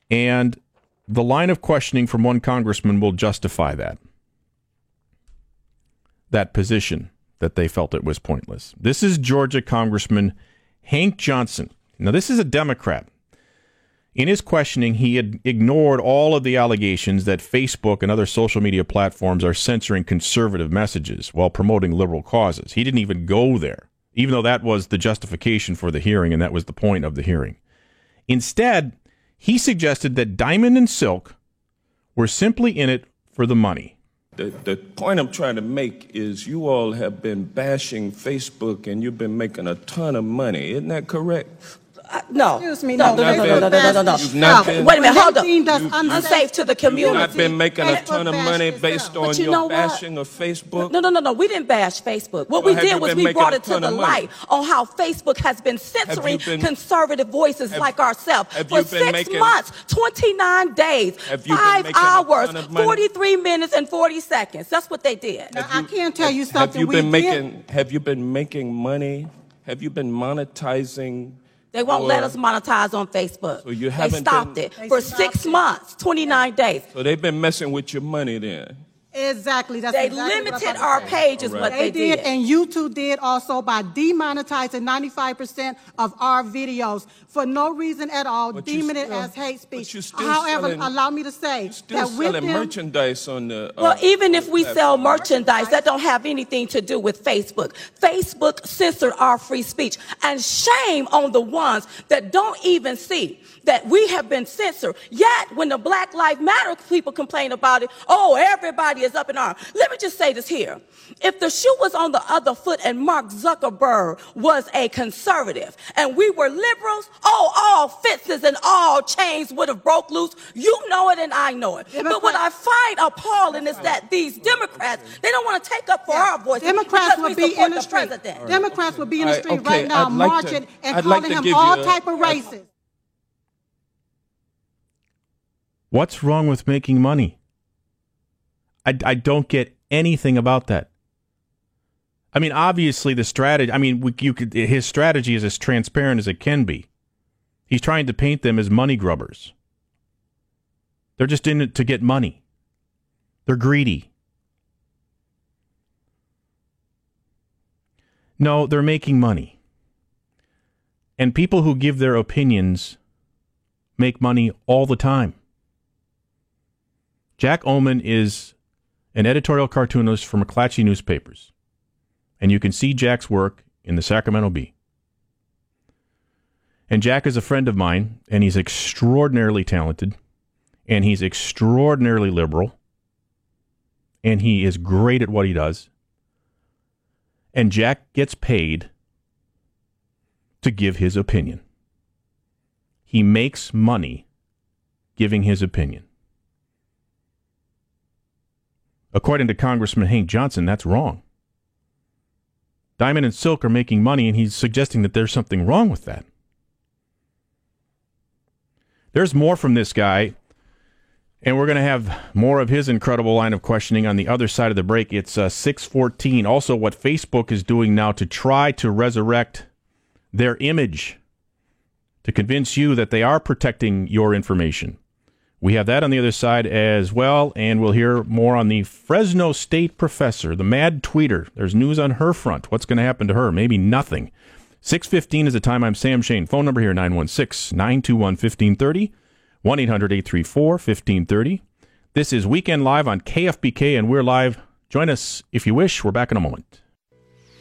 And the line of questioning from one congressman will justify that. That position that they felt it was pointless. This is Georgia Congressman Hank Johnson. Now, this is a Democrat. In his questioning, he had ignored all of the allegations that Facebook and other social media platforms are censoring conservative messages while promoting liberal causes. He didn't even go there, even though that was the justification for the hearing and that was the point of the hearing. Instead, he suggested that Diamond and Silk were simply in it for the money. The, the point I'm trying to make is you all have been bashing Facebook and you've been making a ton of money. Isn't that correct? Uh, No. Excuse me, no. No, no, no, no, no, no, no, no. You've Wait a minute, hold up. Anything that's Unsafe to the community. You've not been making a ton of money based on you know your what? of Facebook. No, no, no, no, we didn't bash Facebook. What we Well, have did was we brought it to the light on how Facebook has been censoring been- conservative voices have- like ourselves for six making- months, 29 days, five hours, 43 minutes and 40 seconds. That's what they did. Now, I can't tell you something. Have something you we been did. making? Have you been making money? Have you been monetizing they won't let your- us monetize on Facebook. So you they haven't stopped been- it They for stopped six it. months, 29 days. So they've been messing with your money then. Exactly. That's They exactly what I'm limited about to our say. page, is All what they, They did, and you YouTube did also by demonetizing 95% of our videos for no reason at all, But you deeming it still- as hate but speech. still However, selling- allow me to say Still that with selling them, merchandise on the. uh, Well, even if we sell platform. merchandise, that don't have anything to do with Facebook. Facebook censored our free speech. And shame on the ones that don't even see that we have been censored. Yet, when the Black Lives Matter people complain about it, oh, everybody is up in arms. Let me just say this here. If the shoe was on the other foot and Mark Zuckerberg was a conservative and we were liberals, oh, all fences and all chains would have broke loose. You know it and I know it. But what I find appalling is that these Democrats, they don't want to take up for our voices Democrats would be in the street. president. Democrats would be in the All right, street okay, right now I'd like to- marching and I'd calling to him all you a- type of a- racist. What's wrong with making money? I, I don't get anything about that. I mean, obviously the strategy. I mean, you could. His strategy is as transparent as it can be. He's trying to paint them as money grubbers. They're just in it to get money. They're greedy. No, they're making money. And people who give their opinions make money all the time. Jack Ohman is an editorial cartoonist for McClatchy newspapers. And you can see Jack's work in the Sacramento Bee. And Jack is a friend of mine, and he's extraordinarily talented, and he's extraordinarily liberal, and he is great at what he does. And Jack gets paid to give his opinion. He makes money giving his opinion. According to Congressman Hank Johnson, that's wrong. Diamond and Silk are making money, and he's suggesting that there's something wrong with that. There's more from this guy, and we're going to have more of his incredible line of questioning on the other side of the break. It's uh, 614. Also, what Facebook is doing now to try to resurrect their image, to convince you that they are protecting your information. We have that on the other side as well, and we'll hear more on the Fresno State professor, the mad tweeter. There's news on her front. What's going to happen to her? Maybe nothing. 615 is the time. I'm Sam Shane. Phone number here 916 921 1530, 1 800 834 1530. This is Weekend Live on KFBK, and we're live. Join us if you wish. We're back in a moment.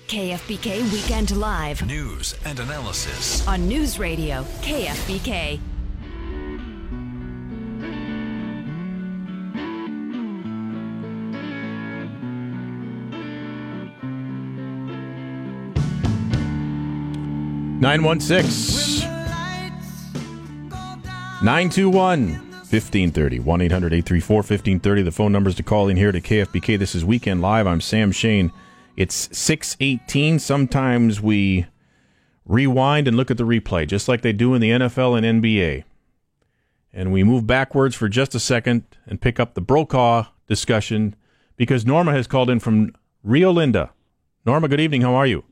KFBK Weekend Live News and analysis. on News Radio KFBK. 916 921 1530. 1 800 834 1530. The phone numbers to call in here to KFBK. This is Weekend Live. I'm Sam Shane. It's 618. Sometimes we rewind and look at the replay, just like they do in the NFL and NBA. And we move backwards for just a second and pick up the Brokaw discussion because Norma has called in from Rio Linda. Norma, good evening. How are you?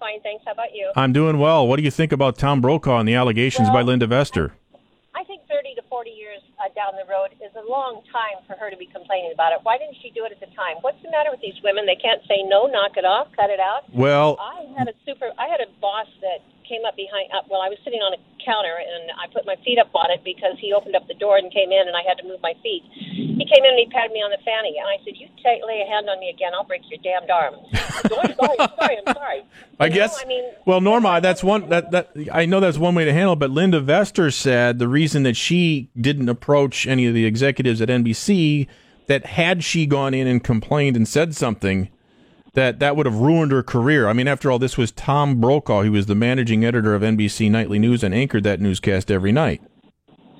Hi, Sam. I'm fine. Thanks. How about you? I'm doing well. What do you think about Tom Brokaw and the allegations by Linda Vester? I think 30 to 40 years uh, down the road is a long time for her to be complaining about it. Why didn't she do it at the time? What's the matter with these women? They can't say no, knock it off, cut it out. Well- I had a super. I had a boss that came up behind. Uh, well, I was sitting on a counter and I put my feet up on it because he opened up the door and came in and I had to move my feet. He came in and he patted me on the fanny and I said, "You take, lay a hand on me again, I'll break your damned arm." sorry, sorry, I'm sorry, I'm sorry. I You know, guess. I mean, well, Norma, that's one that that I know that's one way to handle. it, But Linda Vester said the reason that she didn't approach any of the executives at NBC that had she gone in and complained and said something, that that would have ruined her career. I mean, after all, this was Tom Brokaw. He was the managing editor of NBC Nightly News and anchored that newscast every night.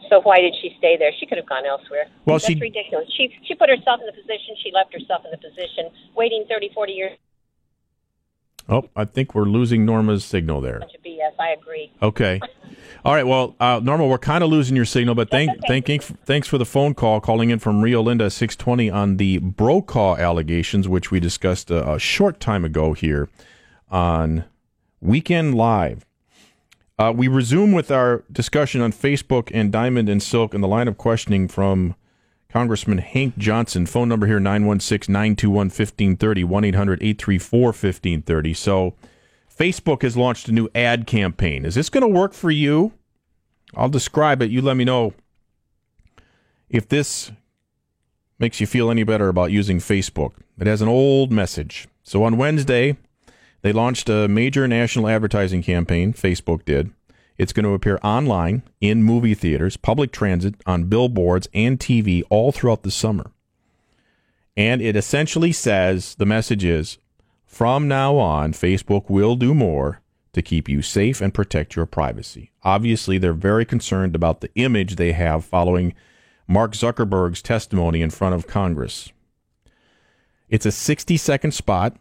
So why did she stay there? She could have gone elsewhere. Well, That's she- ridiculous. She she put herself in the position. She left herself in the position, waiting 30, 40 years. Oh, I think we're losing Norma's signal there. BS. I agree. Okay. All right. Well, uh, Norma, we're kind of losing your signal, but thank, thanking, thanks for the phone call, calling in from Rio Linda 620 on the Brokaw allegations, which we discussed a, a short time ago here on Weekend Live. Uh, we resume with our discussion on Facebook and Diamond and Silk and the line of questioning from Congressman Hank Johnson. Phone number here 916 921 1530, 1 800 834 1530. So, Facebook has launched a new ad campaign. Is this going to work for you? I'll describe it. You let me know if this makes you feel any better about using Facebook. It has an old message. So on Wednesday, they launched a major national advertising campaign, Facebook did. It's going to appear online, in movie theaters, public transit, on billboards, and TV all throughout the summer. And it essentially says the message is from now on, Facebook will do more to keep you safe and protect your privacy. Obviously, they're very concerned about the image they have following Mark Zuckerberg's testimony in front of Congress. It's a 60 second spot.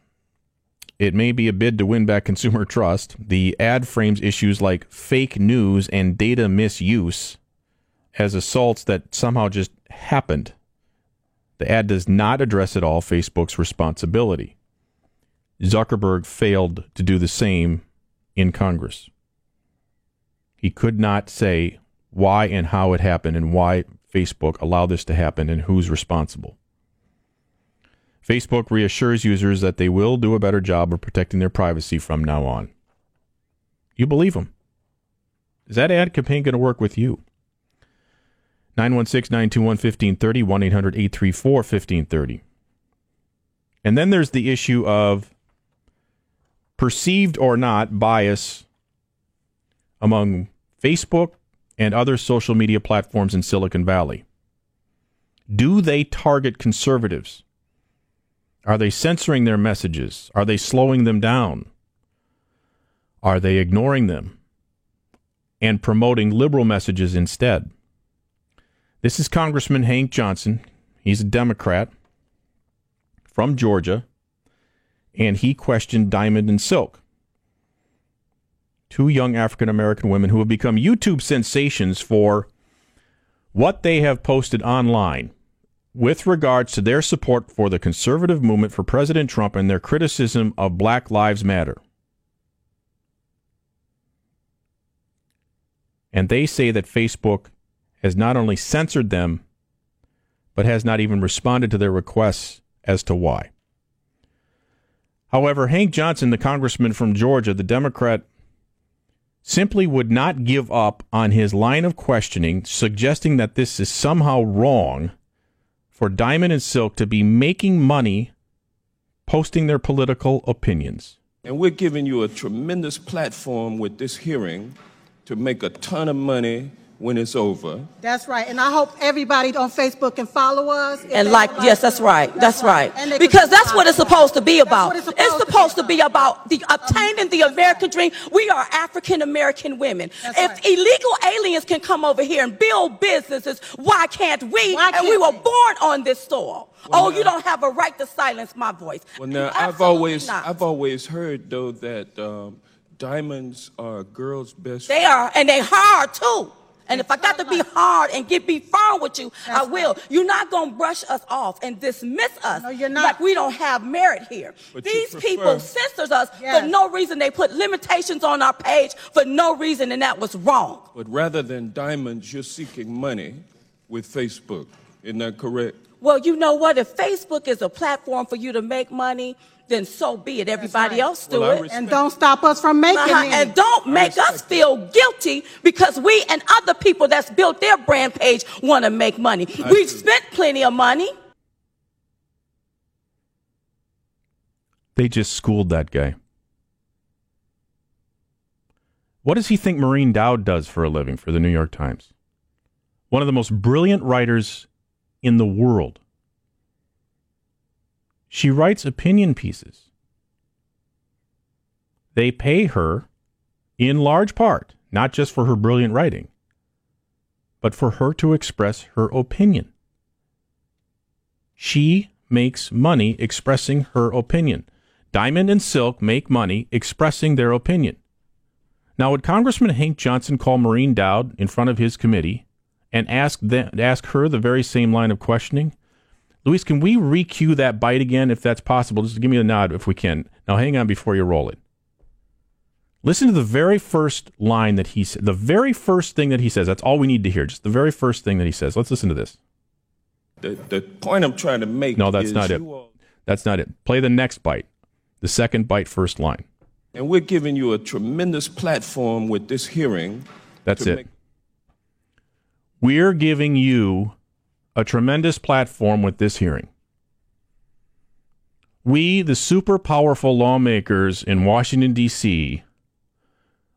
It may be a bid to win back consumer trust. The ad frames issues like fake news and data misuse as assaults that somehow just happened. The ad does not address at all Facebook's responsibility. Zuckerberg failed to do the same in Congress. He could not say why and how it happened and why Facebook allowed this to happen and who's responsible. Facebook reassures users that they will do a better job of protecting their privacy from now on. You believe them. Is that ad campaign going to work with you? 916 921 1530, 1 800 834 1530. And then there's the issue of perceived or not bias among Facebook and other social media platforms in Silicon Valley. Do they target conservatives? Are they censoring their messages? Are they slowing them down? Are they ignoring them and promoting liberal messages instead? This is Congressman Hank Johnson. He's a Democrat from Georgia, and he questioned Diamond and Silk, two young African American women who have become YouTube sensations for what they have posted online with regards to their support for the conservative movement for President Trump and their criticism of Black Lives Matter. And they say that Facebook has not only censored them, but has not even responded to their requests as to why. However, Hank Johnson, the congressman from Georgia, the Democrat, simply would not give up on his line of questioning, suggesting that this is somehow wrong for Diamond and Silk to be making money posting their political opinions. And we're giving you a tremendous platform with this hearing to make a ton of money when it's over. That's right. And I hope everybody on Facebook can follow us. if And they like, would yes, that's right. That's right. And they can Because that's what it's subscribe. supposed to be about. what it's It's supposed to be about the obtaining the American dream. We are African American women. If illegal aliens can come over here and build businesses, why can't we? and we were born on this soil. oh, you don't have a right to silence my voice. Well, now I've absolutely always not. I've always heard though that um, diamonds are a girl's best. They are, and they hard too. And if I got to be hard and get be firm with you, I will. You're not gonna brush us off and dismiss us like we don't have merit here. But These prefer- people censors us for no reason. They put limitations on our page for no reason, and that was wrong. But rather than diamonds, you're seeking money with Facebook. Isn't that correct? Well, you know what? If Facebook is a platform for you to make money, then so be it. Everybody else do Well, I it. respect- And don't stop us from making Uh-huh, it. And don't make us feel guilty because we and other people that's built their brand page want to make money. I We've see. spent plenty of money. They just schooled that guy. What does he think Maureen Dowd does for a living for the New York Times? One of the most brilliant writers in the world. She writes opinion pieces. They pay her in large part, not just for her brilliant writing, but for her to express her opinion. She makes money expressing her opinion. Diamond and Silk make money expressing their opinion. Now, would Congressman Hank Johnson call Maureen Dowd in front of his committee and ask them, ask her the very same line of questioning? Luis, can we recue that bite again if that's possible? Just give me a nod if we can. Now, hang on before you roll it. Listen to the very first line that he said, the very first thing that he says. That's all we need to hear. Just the very first thing that he says. Let's listen to this. The, the point I'm trying to make No, that's is not it. all- That's not it. Play the next bite. The second bite, first line. and we're giving you a tremendous platform with this hearing. That's it. make- We're giving you a tremendous platform with this hearing. We, the super powerful lawmakers in Washington, D.C.,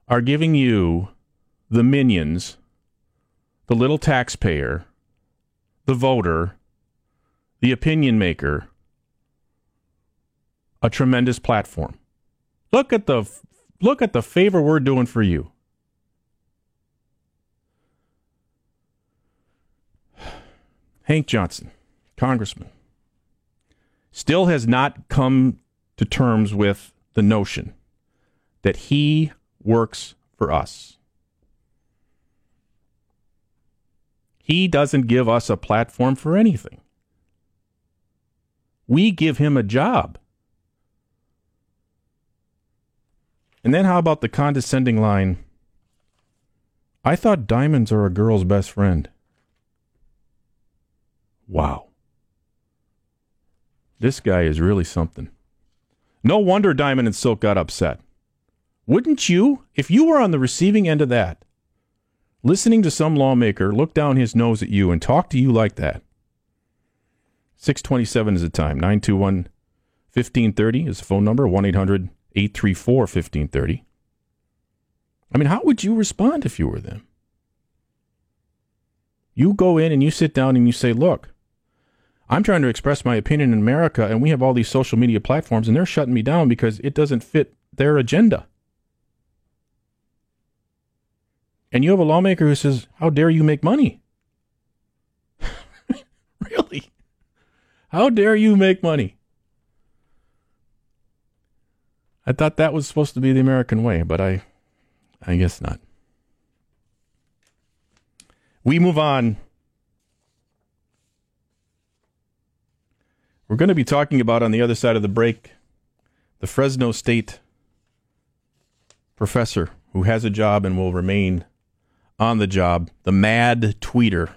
are giving you, the minions, the little taxpayer, the voter, the opinion maker, a tremendous platform. Look at the look at the favor we're doing for you. Hank Johnson, congressman, still has not come to terms with the notion that he works for us. He doesn't give us a platform for anything. We give him a job. And then how about the condescending line? I thought diamonds are a girl's best friend. Wow. This guy is really something. No wonder Diamond and Silk got upset. Wouldn't you, if you were on the receiving end of that, listening to some lawmaker look down his nose at you and talk to you like that? 627 is the time. 921 1530 is the phone number. 1 800 834 1530. I mean, how would you respond if you were them? You go in and you sit down and you say, look, I'm trying to express my opinion in America, and we have all these social media platforms, and they're shutting me down because it doesn't fit their agenda. And you have a lawmaker who says, How dare you make money? really? How dare you make money? I thought that was supposed to be the American way, but I I guess not. We move on. We're going to be talking about on the other side of the break the Fresno State professor who has a job and will remain on the job, the mad tweeter.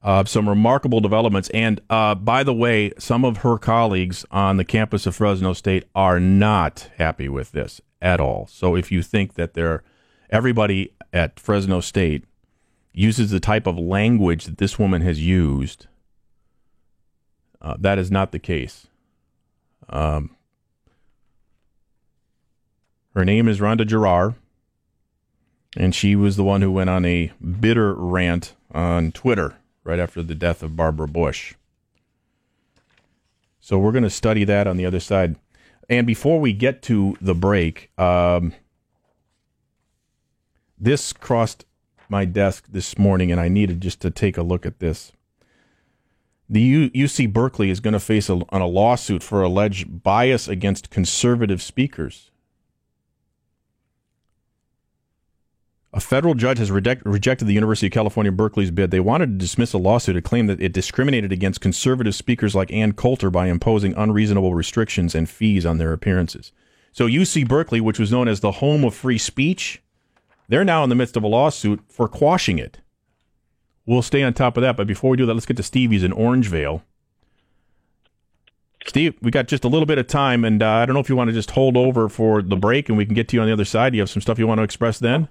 Uh, some remarkable developments. And uh, by the way, some of her colleagues on the campus of Fresno State are not happy with this at all. So if you think that they're everybody at Fresno State uses the type of language that this woman has used, uh, that is not the case. Um, her name is Randa Jarrar, and she was the one who went on a bitter rant on Twitter right after the death of Barbara Bush. So we're going to study that on the other side. And before we get to the break, um, this crossed my desk this morning, and I needed just to take a look at this. The U- UC Berkeley is going to face a, on a lawsuit for alleged bias against conservative speakers. A federal judge has reject, rejected the University of California Berkeley's bid. They wanted to dismiss a lawsuit to claim that it discriminated against conservative speakers like Ann Coulter by imposing unreasonable restrictions and fees on their appearances. So UC Berkeley, which was known as the home of free speech, they're now in the midst of a lawsuit for quashing it. We'll stay on top of that, but before we do that, let's get to Stevie's in Orangevale. Steve, we got just a little bit of time, and uh, I don't know if you want to just hold over for the break, and we can get to you on the other side. Do you have some stuff you want to express then?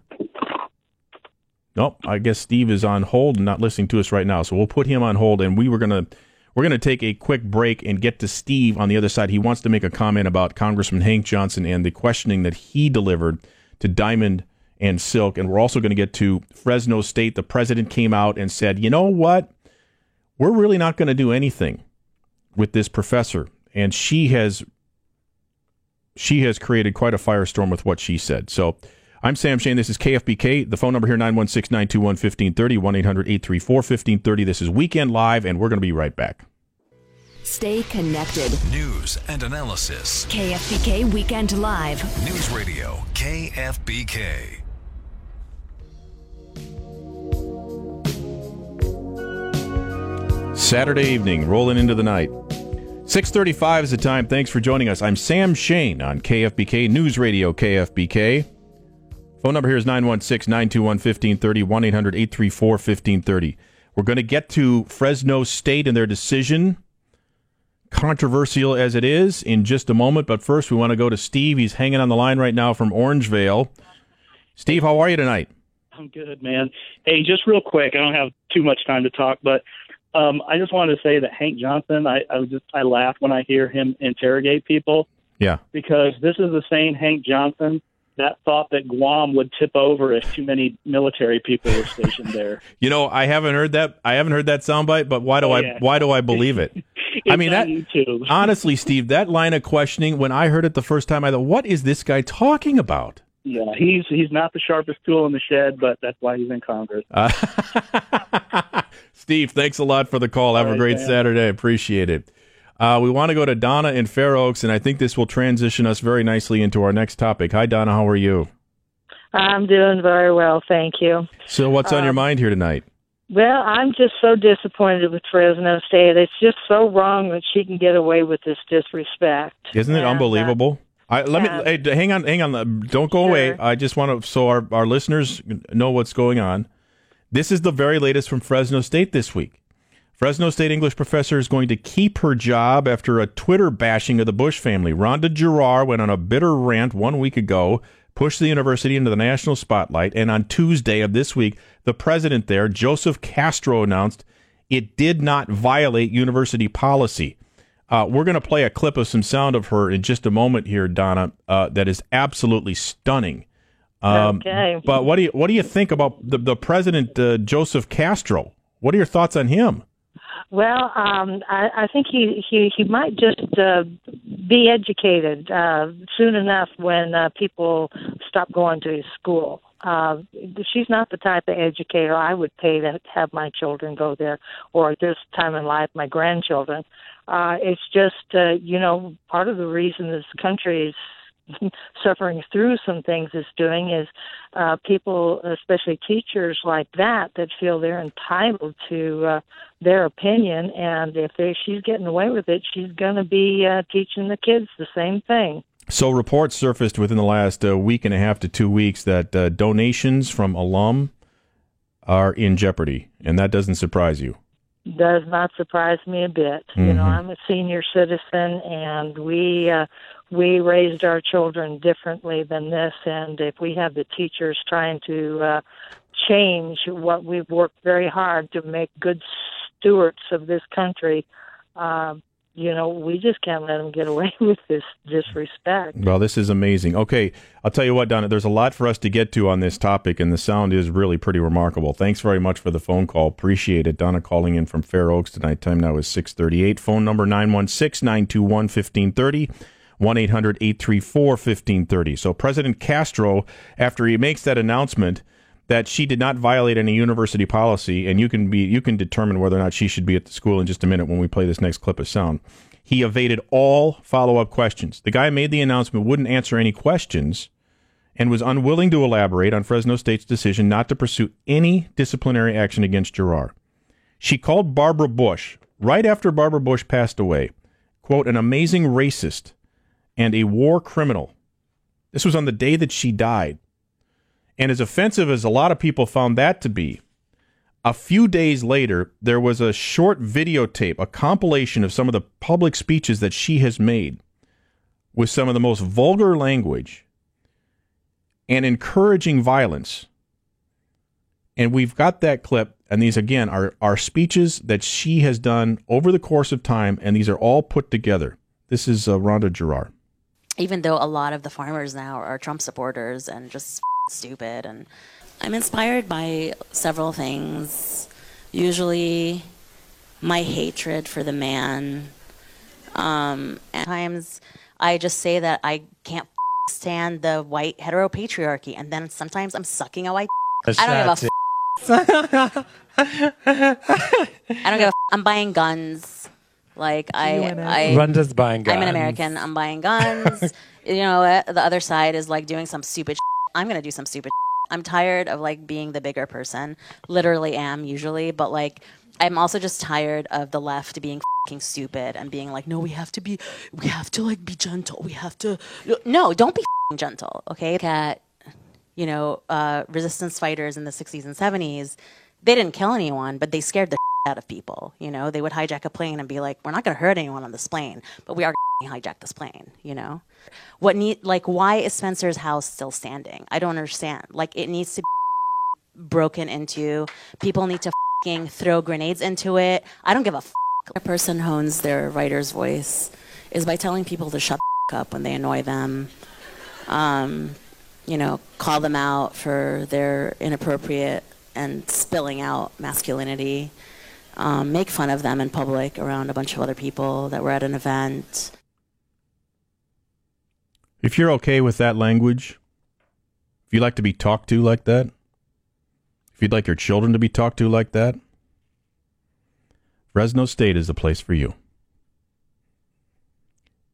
Nope. I guess Steve is on hold and not listening to us right now, so we'll put him on hold, and we were gonna we're gonna take a quick break and get to Steve on the other side. He wants to make a comment about Congressman Hank Johnson and the questioning that he delivered to Diamond and Silk, and we're also going to get to Fresno State. The president came out and said, "You know what? We're really not going to do anything." with this professor, and she has she has created quite a firestorm with what she said. So I'm Sam Shane. This is KFBK. The phone number here 916-921-1530, 1-800-834-1530. This is Weekend Live, and we're going to be right back. Stay connected. News and analysis. KFBK Weekend Live. News Radio KFBK. Saturday evening, rolling into the night. 6:35 is the time. Thanks for joining us. I'm Sam Shane on KFBK News Radio KFBK. Phone number here is 916-921-1530, 1-800-834-1530. We're going to get to Fresno State and their decision, controversial as it is, in just a moment. But first, we want to go to Steve. He's hanging on the line right now from Orangevale. Steve, how are you tonight? I'm good, man. Hey, just real quick, I don't have too much time to talk, but um, I just wanted to say that Hank Johnson, I, I was just I laugh when I hear him interrogate people Yeah. because this is the same Hank Johnson that thought that Guam would tip over if too many military people were stationed there. You know, I haven't heard that. I haven't heard that soundbite, but why do Oh, I? yeah. Why do I believe it? I mean, that honestly, Steve, that line of questioning. When I heard it the first time, I thought, "What is this guy talking about?" Yeah, he's he's not the sharpest tool in the shed, but that's why he's in Congress. Uh, Steve, thanks a lot for the call. Have All a great Sam. Saturday. Appreciate it. Uh, we want to go to Donna in Fair Oaks, and I think this will transition us very nicely into our next topic. Hi, Donna. How are you? I'm doing very well, thank you. So, what's on your Um, mind here tonight? Well, I'm just so disappointed with Fresno State. It's just so wrong that she can get away with this disrespect. Isn't it And, uh, unbelievable? I, let yeah. me hey, hang on, hang on. uh, Don't go away. I just want to so our our listeners know what's going on. This is the very latest from Fresno State this week. Fresno State English professor is going to keep her job after a Twitter bashing of the Bush family. Randa Jarrar went on a bitter rant one week ago, pushed the university into the national spotlight, and on Tuesday of this week, the president there, Joseph Castro, announced it did not violate university policy. Uh, we're going to play a clip of some sound of her in just a moment here, Donna. Uh, that is absolutely stunning. Um, Okay. But what do you what do you think about the the president uh, Joseph Castro? What are your thoughts on him? Well, um, I, I think he, he, he might just uh, be educated uh, soon enough when uh, people stop going to his school. Uh, she's not the type of educator I would pay to have my children go there, or at this time in life, my grandchildren. Uh, it's just, uh, you know, part of the reason this country is suffering through some things it's doing is uh, people, especially teachers like that, that feel they're entitled to uh, their opinion, and if she's getting away with it, she's going to be uh, teaching the kids the same thing. So reports surfaced within the last uh, week and a half to two weeks that uh, donations from alum are in jeopardy, and that doesn't surprise you. Does not surprise me a bit. You know, Mhm. I'm a senior citizen, and we uh, we raised our children differently than this. And if we have the teachers trying to uh, change what we've worked very hard to make good stewards of this country, uh, you know, we just can't let them get away with this disrespect. Well, this is amazing. Okay, I'll tell you what, Donna, there's a lot for us to get to on this topic, and the sound is really pretty remarkable. Thanks very much for the phone call. Appreciate it. Donna calling in from Fair Oaks tonight. Time now is 638. Phone number 916-921-1530. 1-800-834-1530. So President Castro, after he makes that announcement that she did not violate any university policy, and you can be you can determine whether or not she should be at the school in just a minute when we play this next clip of sound. He evaded all follow-up questions. The guy made the announcement, wouldn't answer any questions, and was unwilling to elaborate on Fresno State's decision not to pursue any disciplinary action against Jarrar. She called Barbara Bush right after Barbara Bush passed away, quote, an amazing racist and a war criminal. This was on the day that she died. And as offensive as a lot of people found that to be, a few days later, there was a short videotape, a compilation of some of the public speeches that she has made with some of the most vulgar language and encouraging violence. And we've got that clip, and these again are, are speeches that she has done over the course of time, and these are all put together. This is uh, Randa Jarrar. even though a lot of the farmers now are Trump supporters and just stupid. And I'm inspired by several things. Usually, my hatred for the man Um, and times I just say that I can't stand the white heteropatriarchy, and then sometimes I'm sucking a white. I don't give a. F- I don't give a. F- I'm buying guns. Like I, I. Randa's buying guns. I'm an. American. I'm buying guns. you know, uh, the other side is like doing some stupid. I'm gonna do some stupid. I'm tired of like being the bigger person. Literally am usually, but like I'm also just tired of the left being fucking stupid and being like, no, we have to be, we have to like be gentle. We have to. No, don't be gentle. Okay, at you know uh, resistance fighters in the 60s and 70s. They didn't kill anyone, but they scared the out of people. You know, they would hijack a plane and be like, "We're not going to hurt anyone on this plane, but we are going to hijack this plane." You know, what need like why is Spencer's house still standing? I don't understand. Like it needs to be broken into. People need to throw grenades into it. I don't give a. F- a person hones their writer's voice is by telling people to shut up when they annoy them. Um, you know, call them out for their inappropriate and spilling out masculinity. Um, make fun of them in public around a bunch of other people that were at an event. If you're okay with that language, if you like to be talked to like that, if you'd like your children to be talked to like that, Fresno State is the place for you.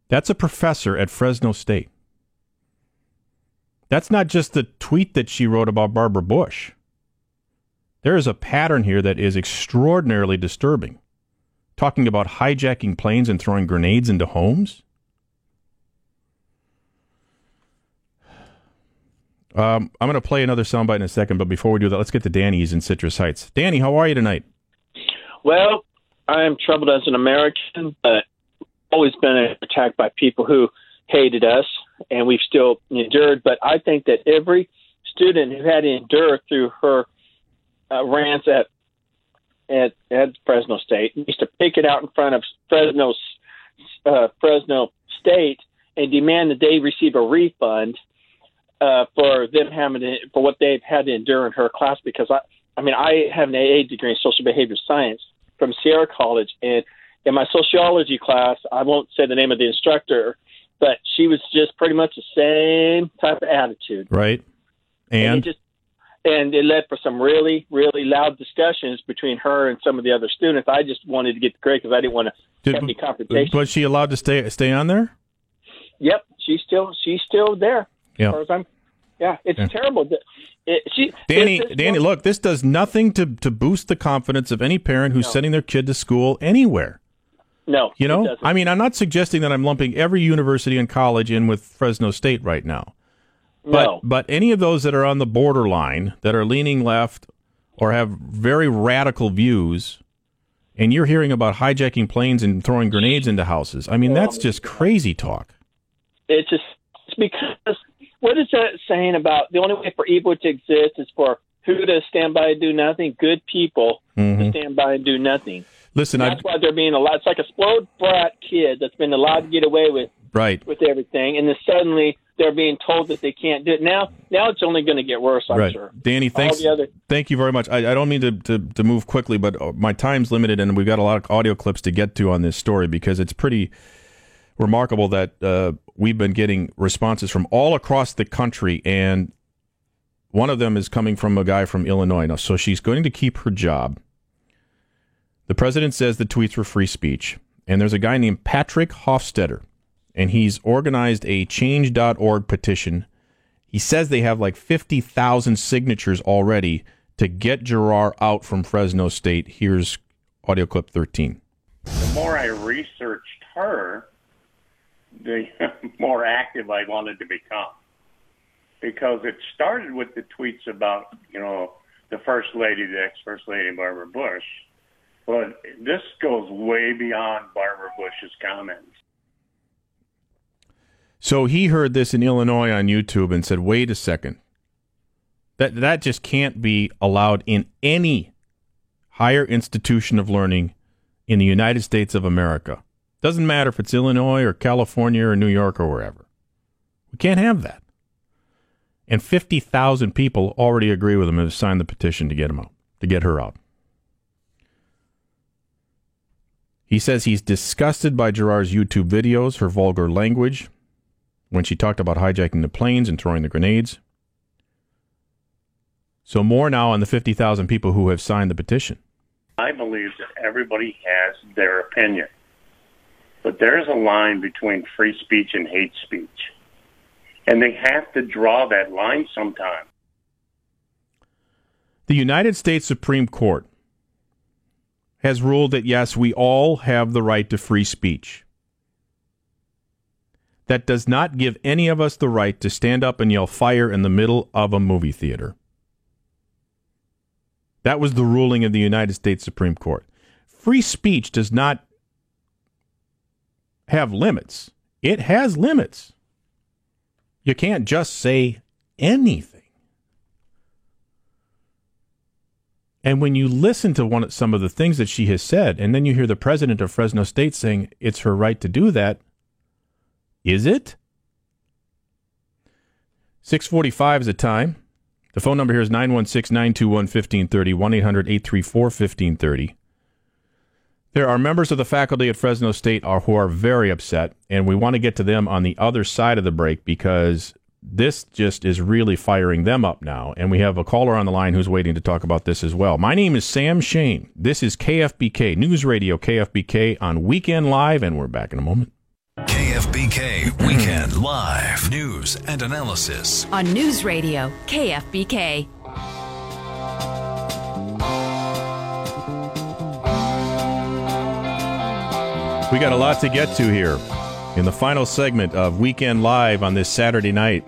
That's a professor at Fresno State. That's not just the tweet that she wrote about Barbara Bush. There is a pattern here that is extraordinarily disturbing. Talking about hijacking planes and throwing grenades into homes. Um, I'm going to play another soundbite in a second, but before we do that, let's get to Danny's in Citrus Heights. Danny, how are you tonight? Well, I am troubled as an American, but always been attacked by people who hated us, and we've still endured. But I think that every student who had to endure through her uh, rants at at at Fresno State used to pick it out in front of Fresno uh, Fresno State and demand that they receive a refund uh, for them having to, for what they've had to endure in her class. Because I, I mean, I have an AA degree in social behavior science from Sierra College, and in my sociology class, I won't say the name of the instructor, but she was just pretty much the same type of attitude. Right. And, And, it just and it led for some really, really loud discussions between her and some of the other students. I just wanted to get the grade because I didn't want to have any uh, confrontation. was she allowed to stay stay on there? Yep, she's still she's still there. Yeah. As as I'm, yeah, it's Yeah. terrible. that- It, she, Danny, Danny, look, this does nothing to, to boost the confidence of any parent who's No. sending their kid to school anywhere. No, You know. I mean, I'm not suggesting that I'm lumping every university and college in with Fresno State right now. But No. but any of those that are on the borderline, that are leaning left or have very radical views, and you're hearing about hijacking planes and throwing grenades into houses. I mean, that's just crazy talk. It's just it's because what is that saying about the only way for evil to exist is for who to stand by and do nothing? Good people to Mhm. stand by and do nothing. Listen, I That's why they're being allowed. It's like a spoiled brat kid that's been allowed to get away with right. with everything, and then suddenly they're being told that they can't do it. Now, now it's only going to get worse. I'm right. sure. Danny, thanks. Other Thank you very much. I, I don't mean to, to, to move quickly, but uh, my time's limited, and we've got a lot of audio clips to get to on this story because it's pretty remarkable that uh, we've been getting responses from all across the country, and one of them is coming from a guy from Illinois. Now, so she's going to keep her job. The president says the tweets were free speech, and there's a guy named Patrick Hofstetter, and he's organized a Change.org petition he says they have like 50,000 signatures already to get Jarrar out from Fresno State. Here's audio clip 13. the more I researched her, the more active I wanted to become. Because it started with the tweets about, you know, the First Lady, the ex First Lady Barbara Bush. But this goes way beyond Barbara Bush's comments. So he heard this in Illinois on YouTube and said, "Wait a second. That that just can't be allowed in any higher institution of learning in the United States of America. Doesn't matter if it's Illinois or California or New York or wherever. We can't have that." And 50,000 people already agree with him and have signed the petition to get him out, to get her out. He says he's disgusted by Jarrar's YouTube videos, her vulgar language, when she talked about hijacking the planes and throwing the grenades. So, more now on the 50,000 people who have signed the petition. I believe that everybody has their opinion. But there's a line between free speech and hate speech. And they have to draw that line sometime. The United States Supreme Court has ruled that yes, we all have the right to free speech. That does not give any of us the right to stand up and yell fire in the middle of a movie theater. That was the ruling of the United States Supreme Court. Free speech does not have limits, it has limits. You can't just say anything. And when you listen to one some of the things that she has said, and then you hear the president of Fresno State saying it's her right to do that, is it? 645 is the time. The phone number here is 916 921 1530, 1 800 834 1530. There are members of the faculty at Fresno State are, who are very upset, and we want to get to them on the other side of the break because this just is really firing them up now. And we have a caller on the line who's waiting to talk about this as well. My name is Sam Shane. This is KFBK, News Radio KFBK on Weekend Live, and we're back in a moment. KFBK Weekend Live. News and analysis. On News Radio KFBK. We got a lot to get to here in the final segment of Weekend Live on this Saturday night.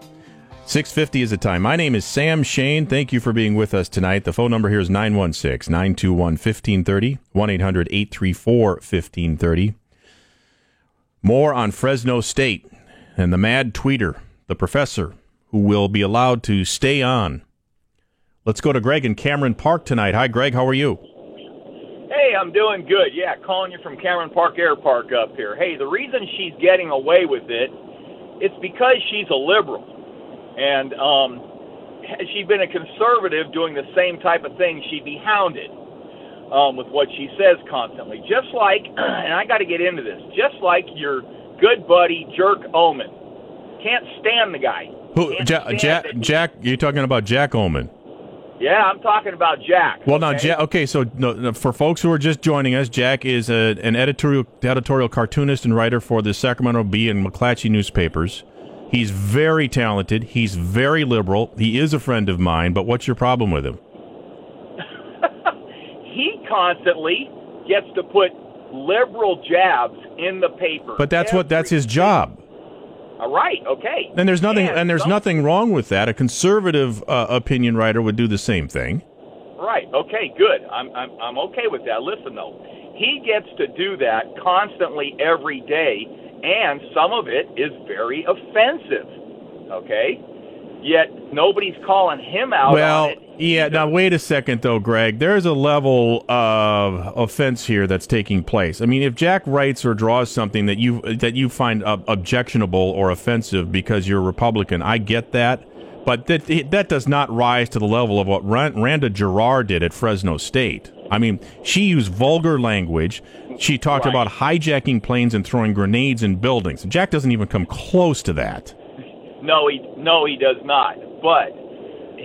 650 is the time. My name is Sam Shane. Thank you for being with us tonight. The phone number here is 916 921 1530, 1 800 834 1530. More on Fresno State and the mad tweeter, the professor, who will be allowed to stay on. Let's go to Greg in Cameron Park tonight. Hi, Greg. How are you? Hey, I'm doing good. Yeah, calling you from Cameron Park Air Park up here. Hey, the reason she's getting away with it, it's because she's a liberal, and um, had she been a conservative doing the same type of thing, she'd be hounded um, with what she says constantly. Just like, and I got to get into this, just like your good buddy Jerk Ohman. Can't stand the guy. Who? Ja- Jack? Jack? You're talking about Jack Ohman? Yeah, I'm talking about Jack. Well, now, Jack. Okay, so no, no, for folks who are just joining us, Jack is a, an editorial editorial cartoonist and writer for the Sacramento Bee and McClatchy newspapers. He's very talented. He's very liberal. He is a friend of mine. But what's your problem with him? He constantly gets to put liberal jabs in the paper. But that's what that's his job. All right. Okay. And there's nothing and, there's nothing wrong with that. A conservative uh, opinion writer would do the same thing. Right. Okay. Good. I'm I'm I'm okay with that. Listen though, he gets to do that constantly every day, and some of it is very offensive. Okay. Yet nobody's calling him out well, on it. Yeah, now wait a second though, Greg. There's a level of offense here that's taking place. I mean, if Jack writes or draws something that you that you find uh, objectionable or offensive because you're Republican, I get that. But that that does not rise to the level of what Randa Jarrar did at Fresno State. I mean, she used vulgar language. She talked Right. about hijacking planes and throwing grenades in buildings. Jack doesn't even come close to that. No, he no, he does not. But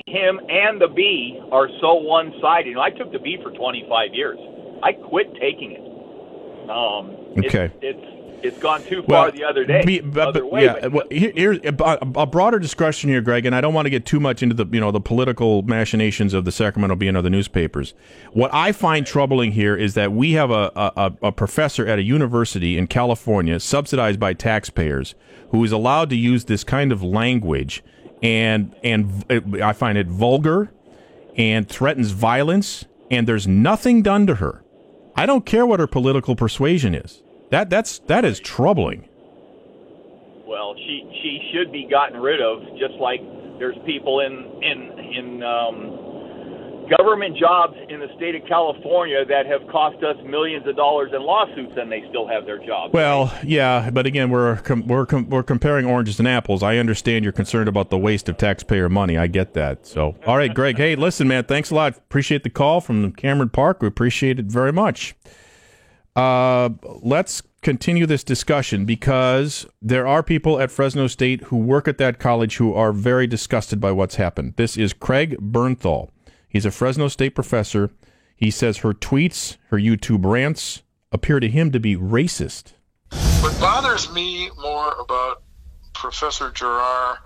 him and the bee are so one-sided. You know, I took the bee for 25 years. I quit taking it. Um, Okay. It's it's, it's gone too far the other day. be- but- other but- way, yeah, well, here- here's a, a broader discussion here, Greg, and I don't want to get too much into the you know the political machinations of the Sacramento Bee and other newspapers. What I find troubling here is that we have a, a, a professor at a university in California, subsidized by taxpayers, who is allowed to use this kind of language, and and I find it vulgar, and threatens violence, and there's nothing done to her. I don't care what her political persuasion is. That that's that is troubling. well, she she should be gotten rid of, just like there's people in in in um, government jobs in the state of California that have cost us millions of dollars in lawsuits, and they still have their jobs. Well, yeah, but again, we're com- we're com- we're comparing oranges and apples. I understand you're concerned about the waste of taxpayer money. I get that. So, all right, Greg. Hey, listen, man. Thanks a lot. Appreciate the call from Cameron Park. We appreciate it very much. Uh, let's continue this discussion because there are people at Fresno State who work at that college who are very disgusted by what's happened. This is Craig Bernthal. He's a Fresno State professor. He says her tweets, her YouTube rants appear to him to be racist. What bothers me more about Professor Jarrar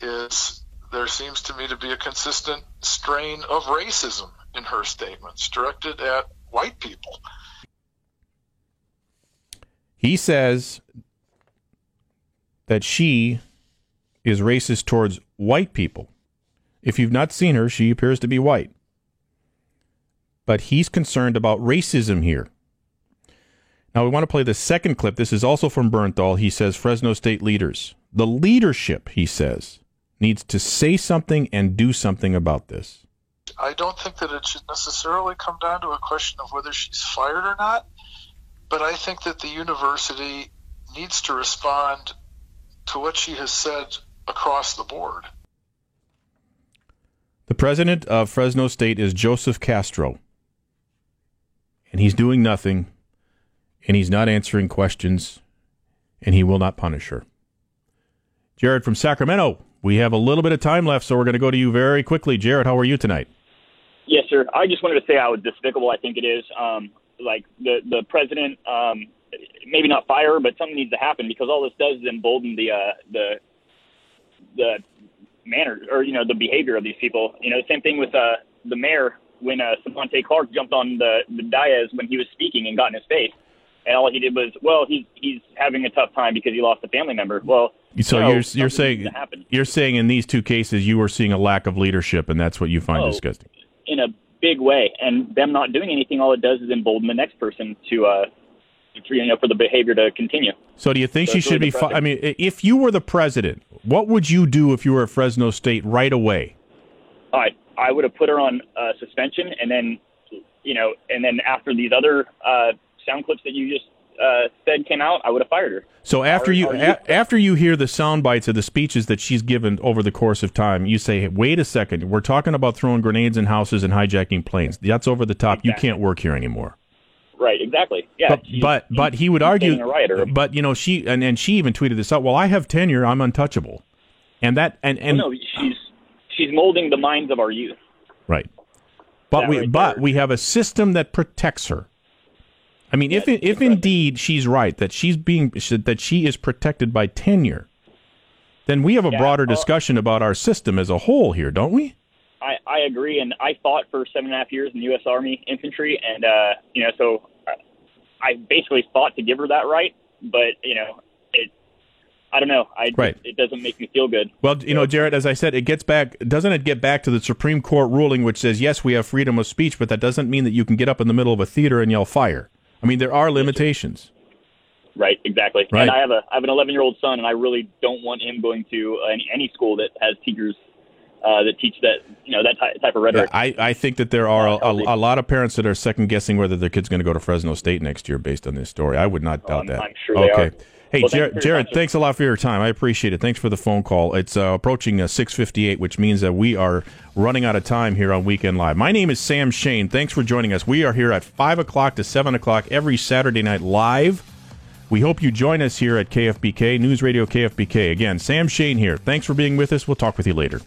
is there seems to me to be a consistent strain of racism in her statements directed at white people. He says that she is racist towards white people. If you've not seen her, she appears to be white. But he's concerned about racism here. Now, we want to play the second clip. This is also from Bernthal. He says Fresno State leaders, the leadership, he says, needs to say something and do something about this. I don't think that it should necessarily come down to a question of whether she's fired or not, but I think that the university needs to respond to what she has said across the board. The president of Fresno State is Joseph Castro, and he's doing nothing, and he's not answering questions, and he will not punish her. Jared from Sacramento, we have a little bit of time left, so we're going to go to you very quickly. Jared, how are you tonight? Yes, sir. I just wanted to say how despicable I think it is. Um, like the the president, um, maybe not fire, but something needs to happen because all this does is embolden the uh, the the manner or you know the behavior of these people. You know, same thing with uh, the mayor when uh, Stevante Clark jumped on the the dais when he was speaking and got in his face, and all he did was, well, he's he's having a tough time because he lost a family member. Well, So no, you're you're saying needs to happen. you're saying in these two cases you are seeing a lack of leadership, and that's what you find Oh. disgusting. in a big way, and them not doing anything, all it does is embolden the next person to uh, to, you know, for the behavior to continue. So do you think So she should really be? Fi- I mean, if you were the president, what would you do if you were at Fresno State right away? I I would have put her on uh, suspension, and then you know, and then after these other uh, sound clips that you just uh, said came out, I would have fired her. So after you a- after you hear the sound bites of the speeches that she's given over the course of time, you say, hey, "Wait a second, we're talking about throwing grenades in houses and hijacking planes. That's over the top. You can't work here anymore." Right, exactly. Yeah, but she's- but but he would argue. being a rioter. But you know she and, and she even tweeted this out. Well, I have tenure. I'm untouchable, and that and and Well, no, she's she's molding the minds of our youth. right. But That we right but we have a system that protects her. I mean, if if indeed she's right that she's being that she is protected by tenure, then we have a Yeah, broader uh, discussion about our system as a whole here, don't we? I, I agree, and I fought for seven and a half years in the U.S. Army infantry, and uh, you know, so I, I basically fought to give her that right, but you know, it, I don't know, I Right. it doesn't make me feel good. Well, you know, Jared, as I said, it gets back. Doesn't it get back to the Supreme Court ruling, which says yes, we have freedom of speech, but that doesn't mean that you can get up in the middle of a theater and yell fire. I mean, there are limitations. Right, exactly. Right. And I have a I have an 11 year old son, and I really don't want him going to any, any school that has teachers uh, that teach that you know that ty- type of Yeah, rhetoric. I, I think that there are a, a, a lot of parents that are second guessing whether their kid's going to go to Fresno State next year based on this story. I would not doubt that. I'm sure okay. Hey, Well, Jared, your Jared thanks a lot for your time. I appreciate it. Thanks for the phone call. It's uh, approaching uh, 658, which means that we are running out of time here on Weekend Live. My name is Sam Shane. Thanks for joining us. We are here at 5 o'clock to 7 o'clock every Saturday night live. We hope you join us here at KFBK, News Radio KFBK. Again, Sam Shane here. Thanks for being with us. We'll talk with you later.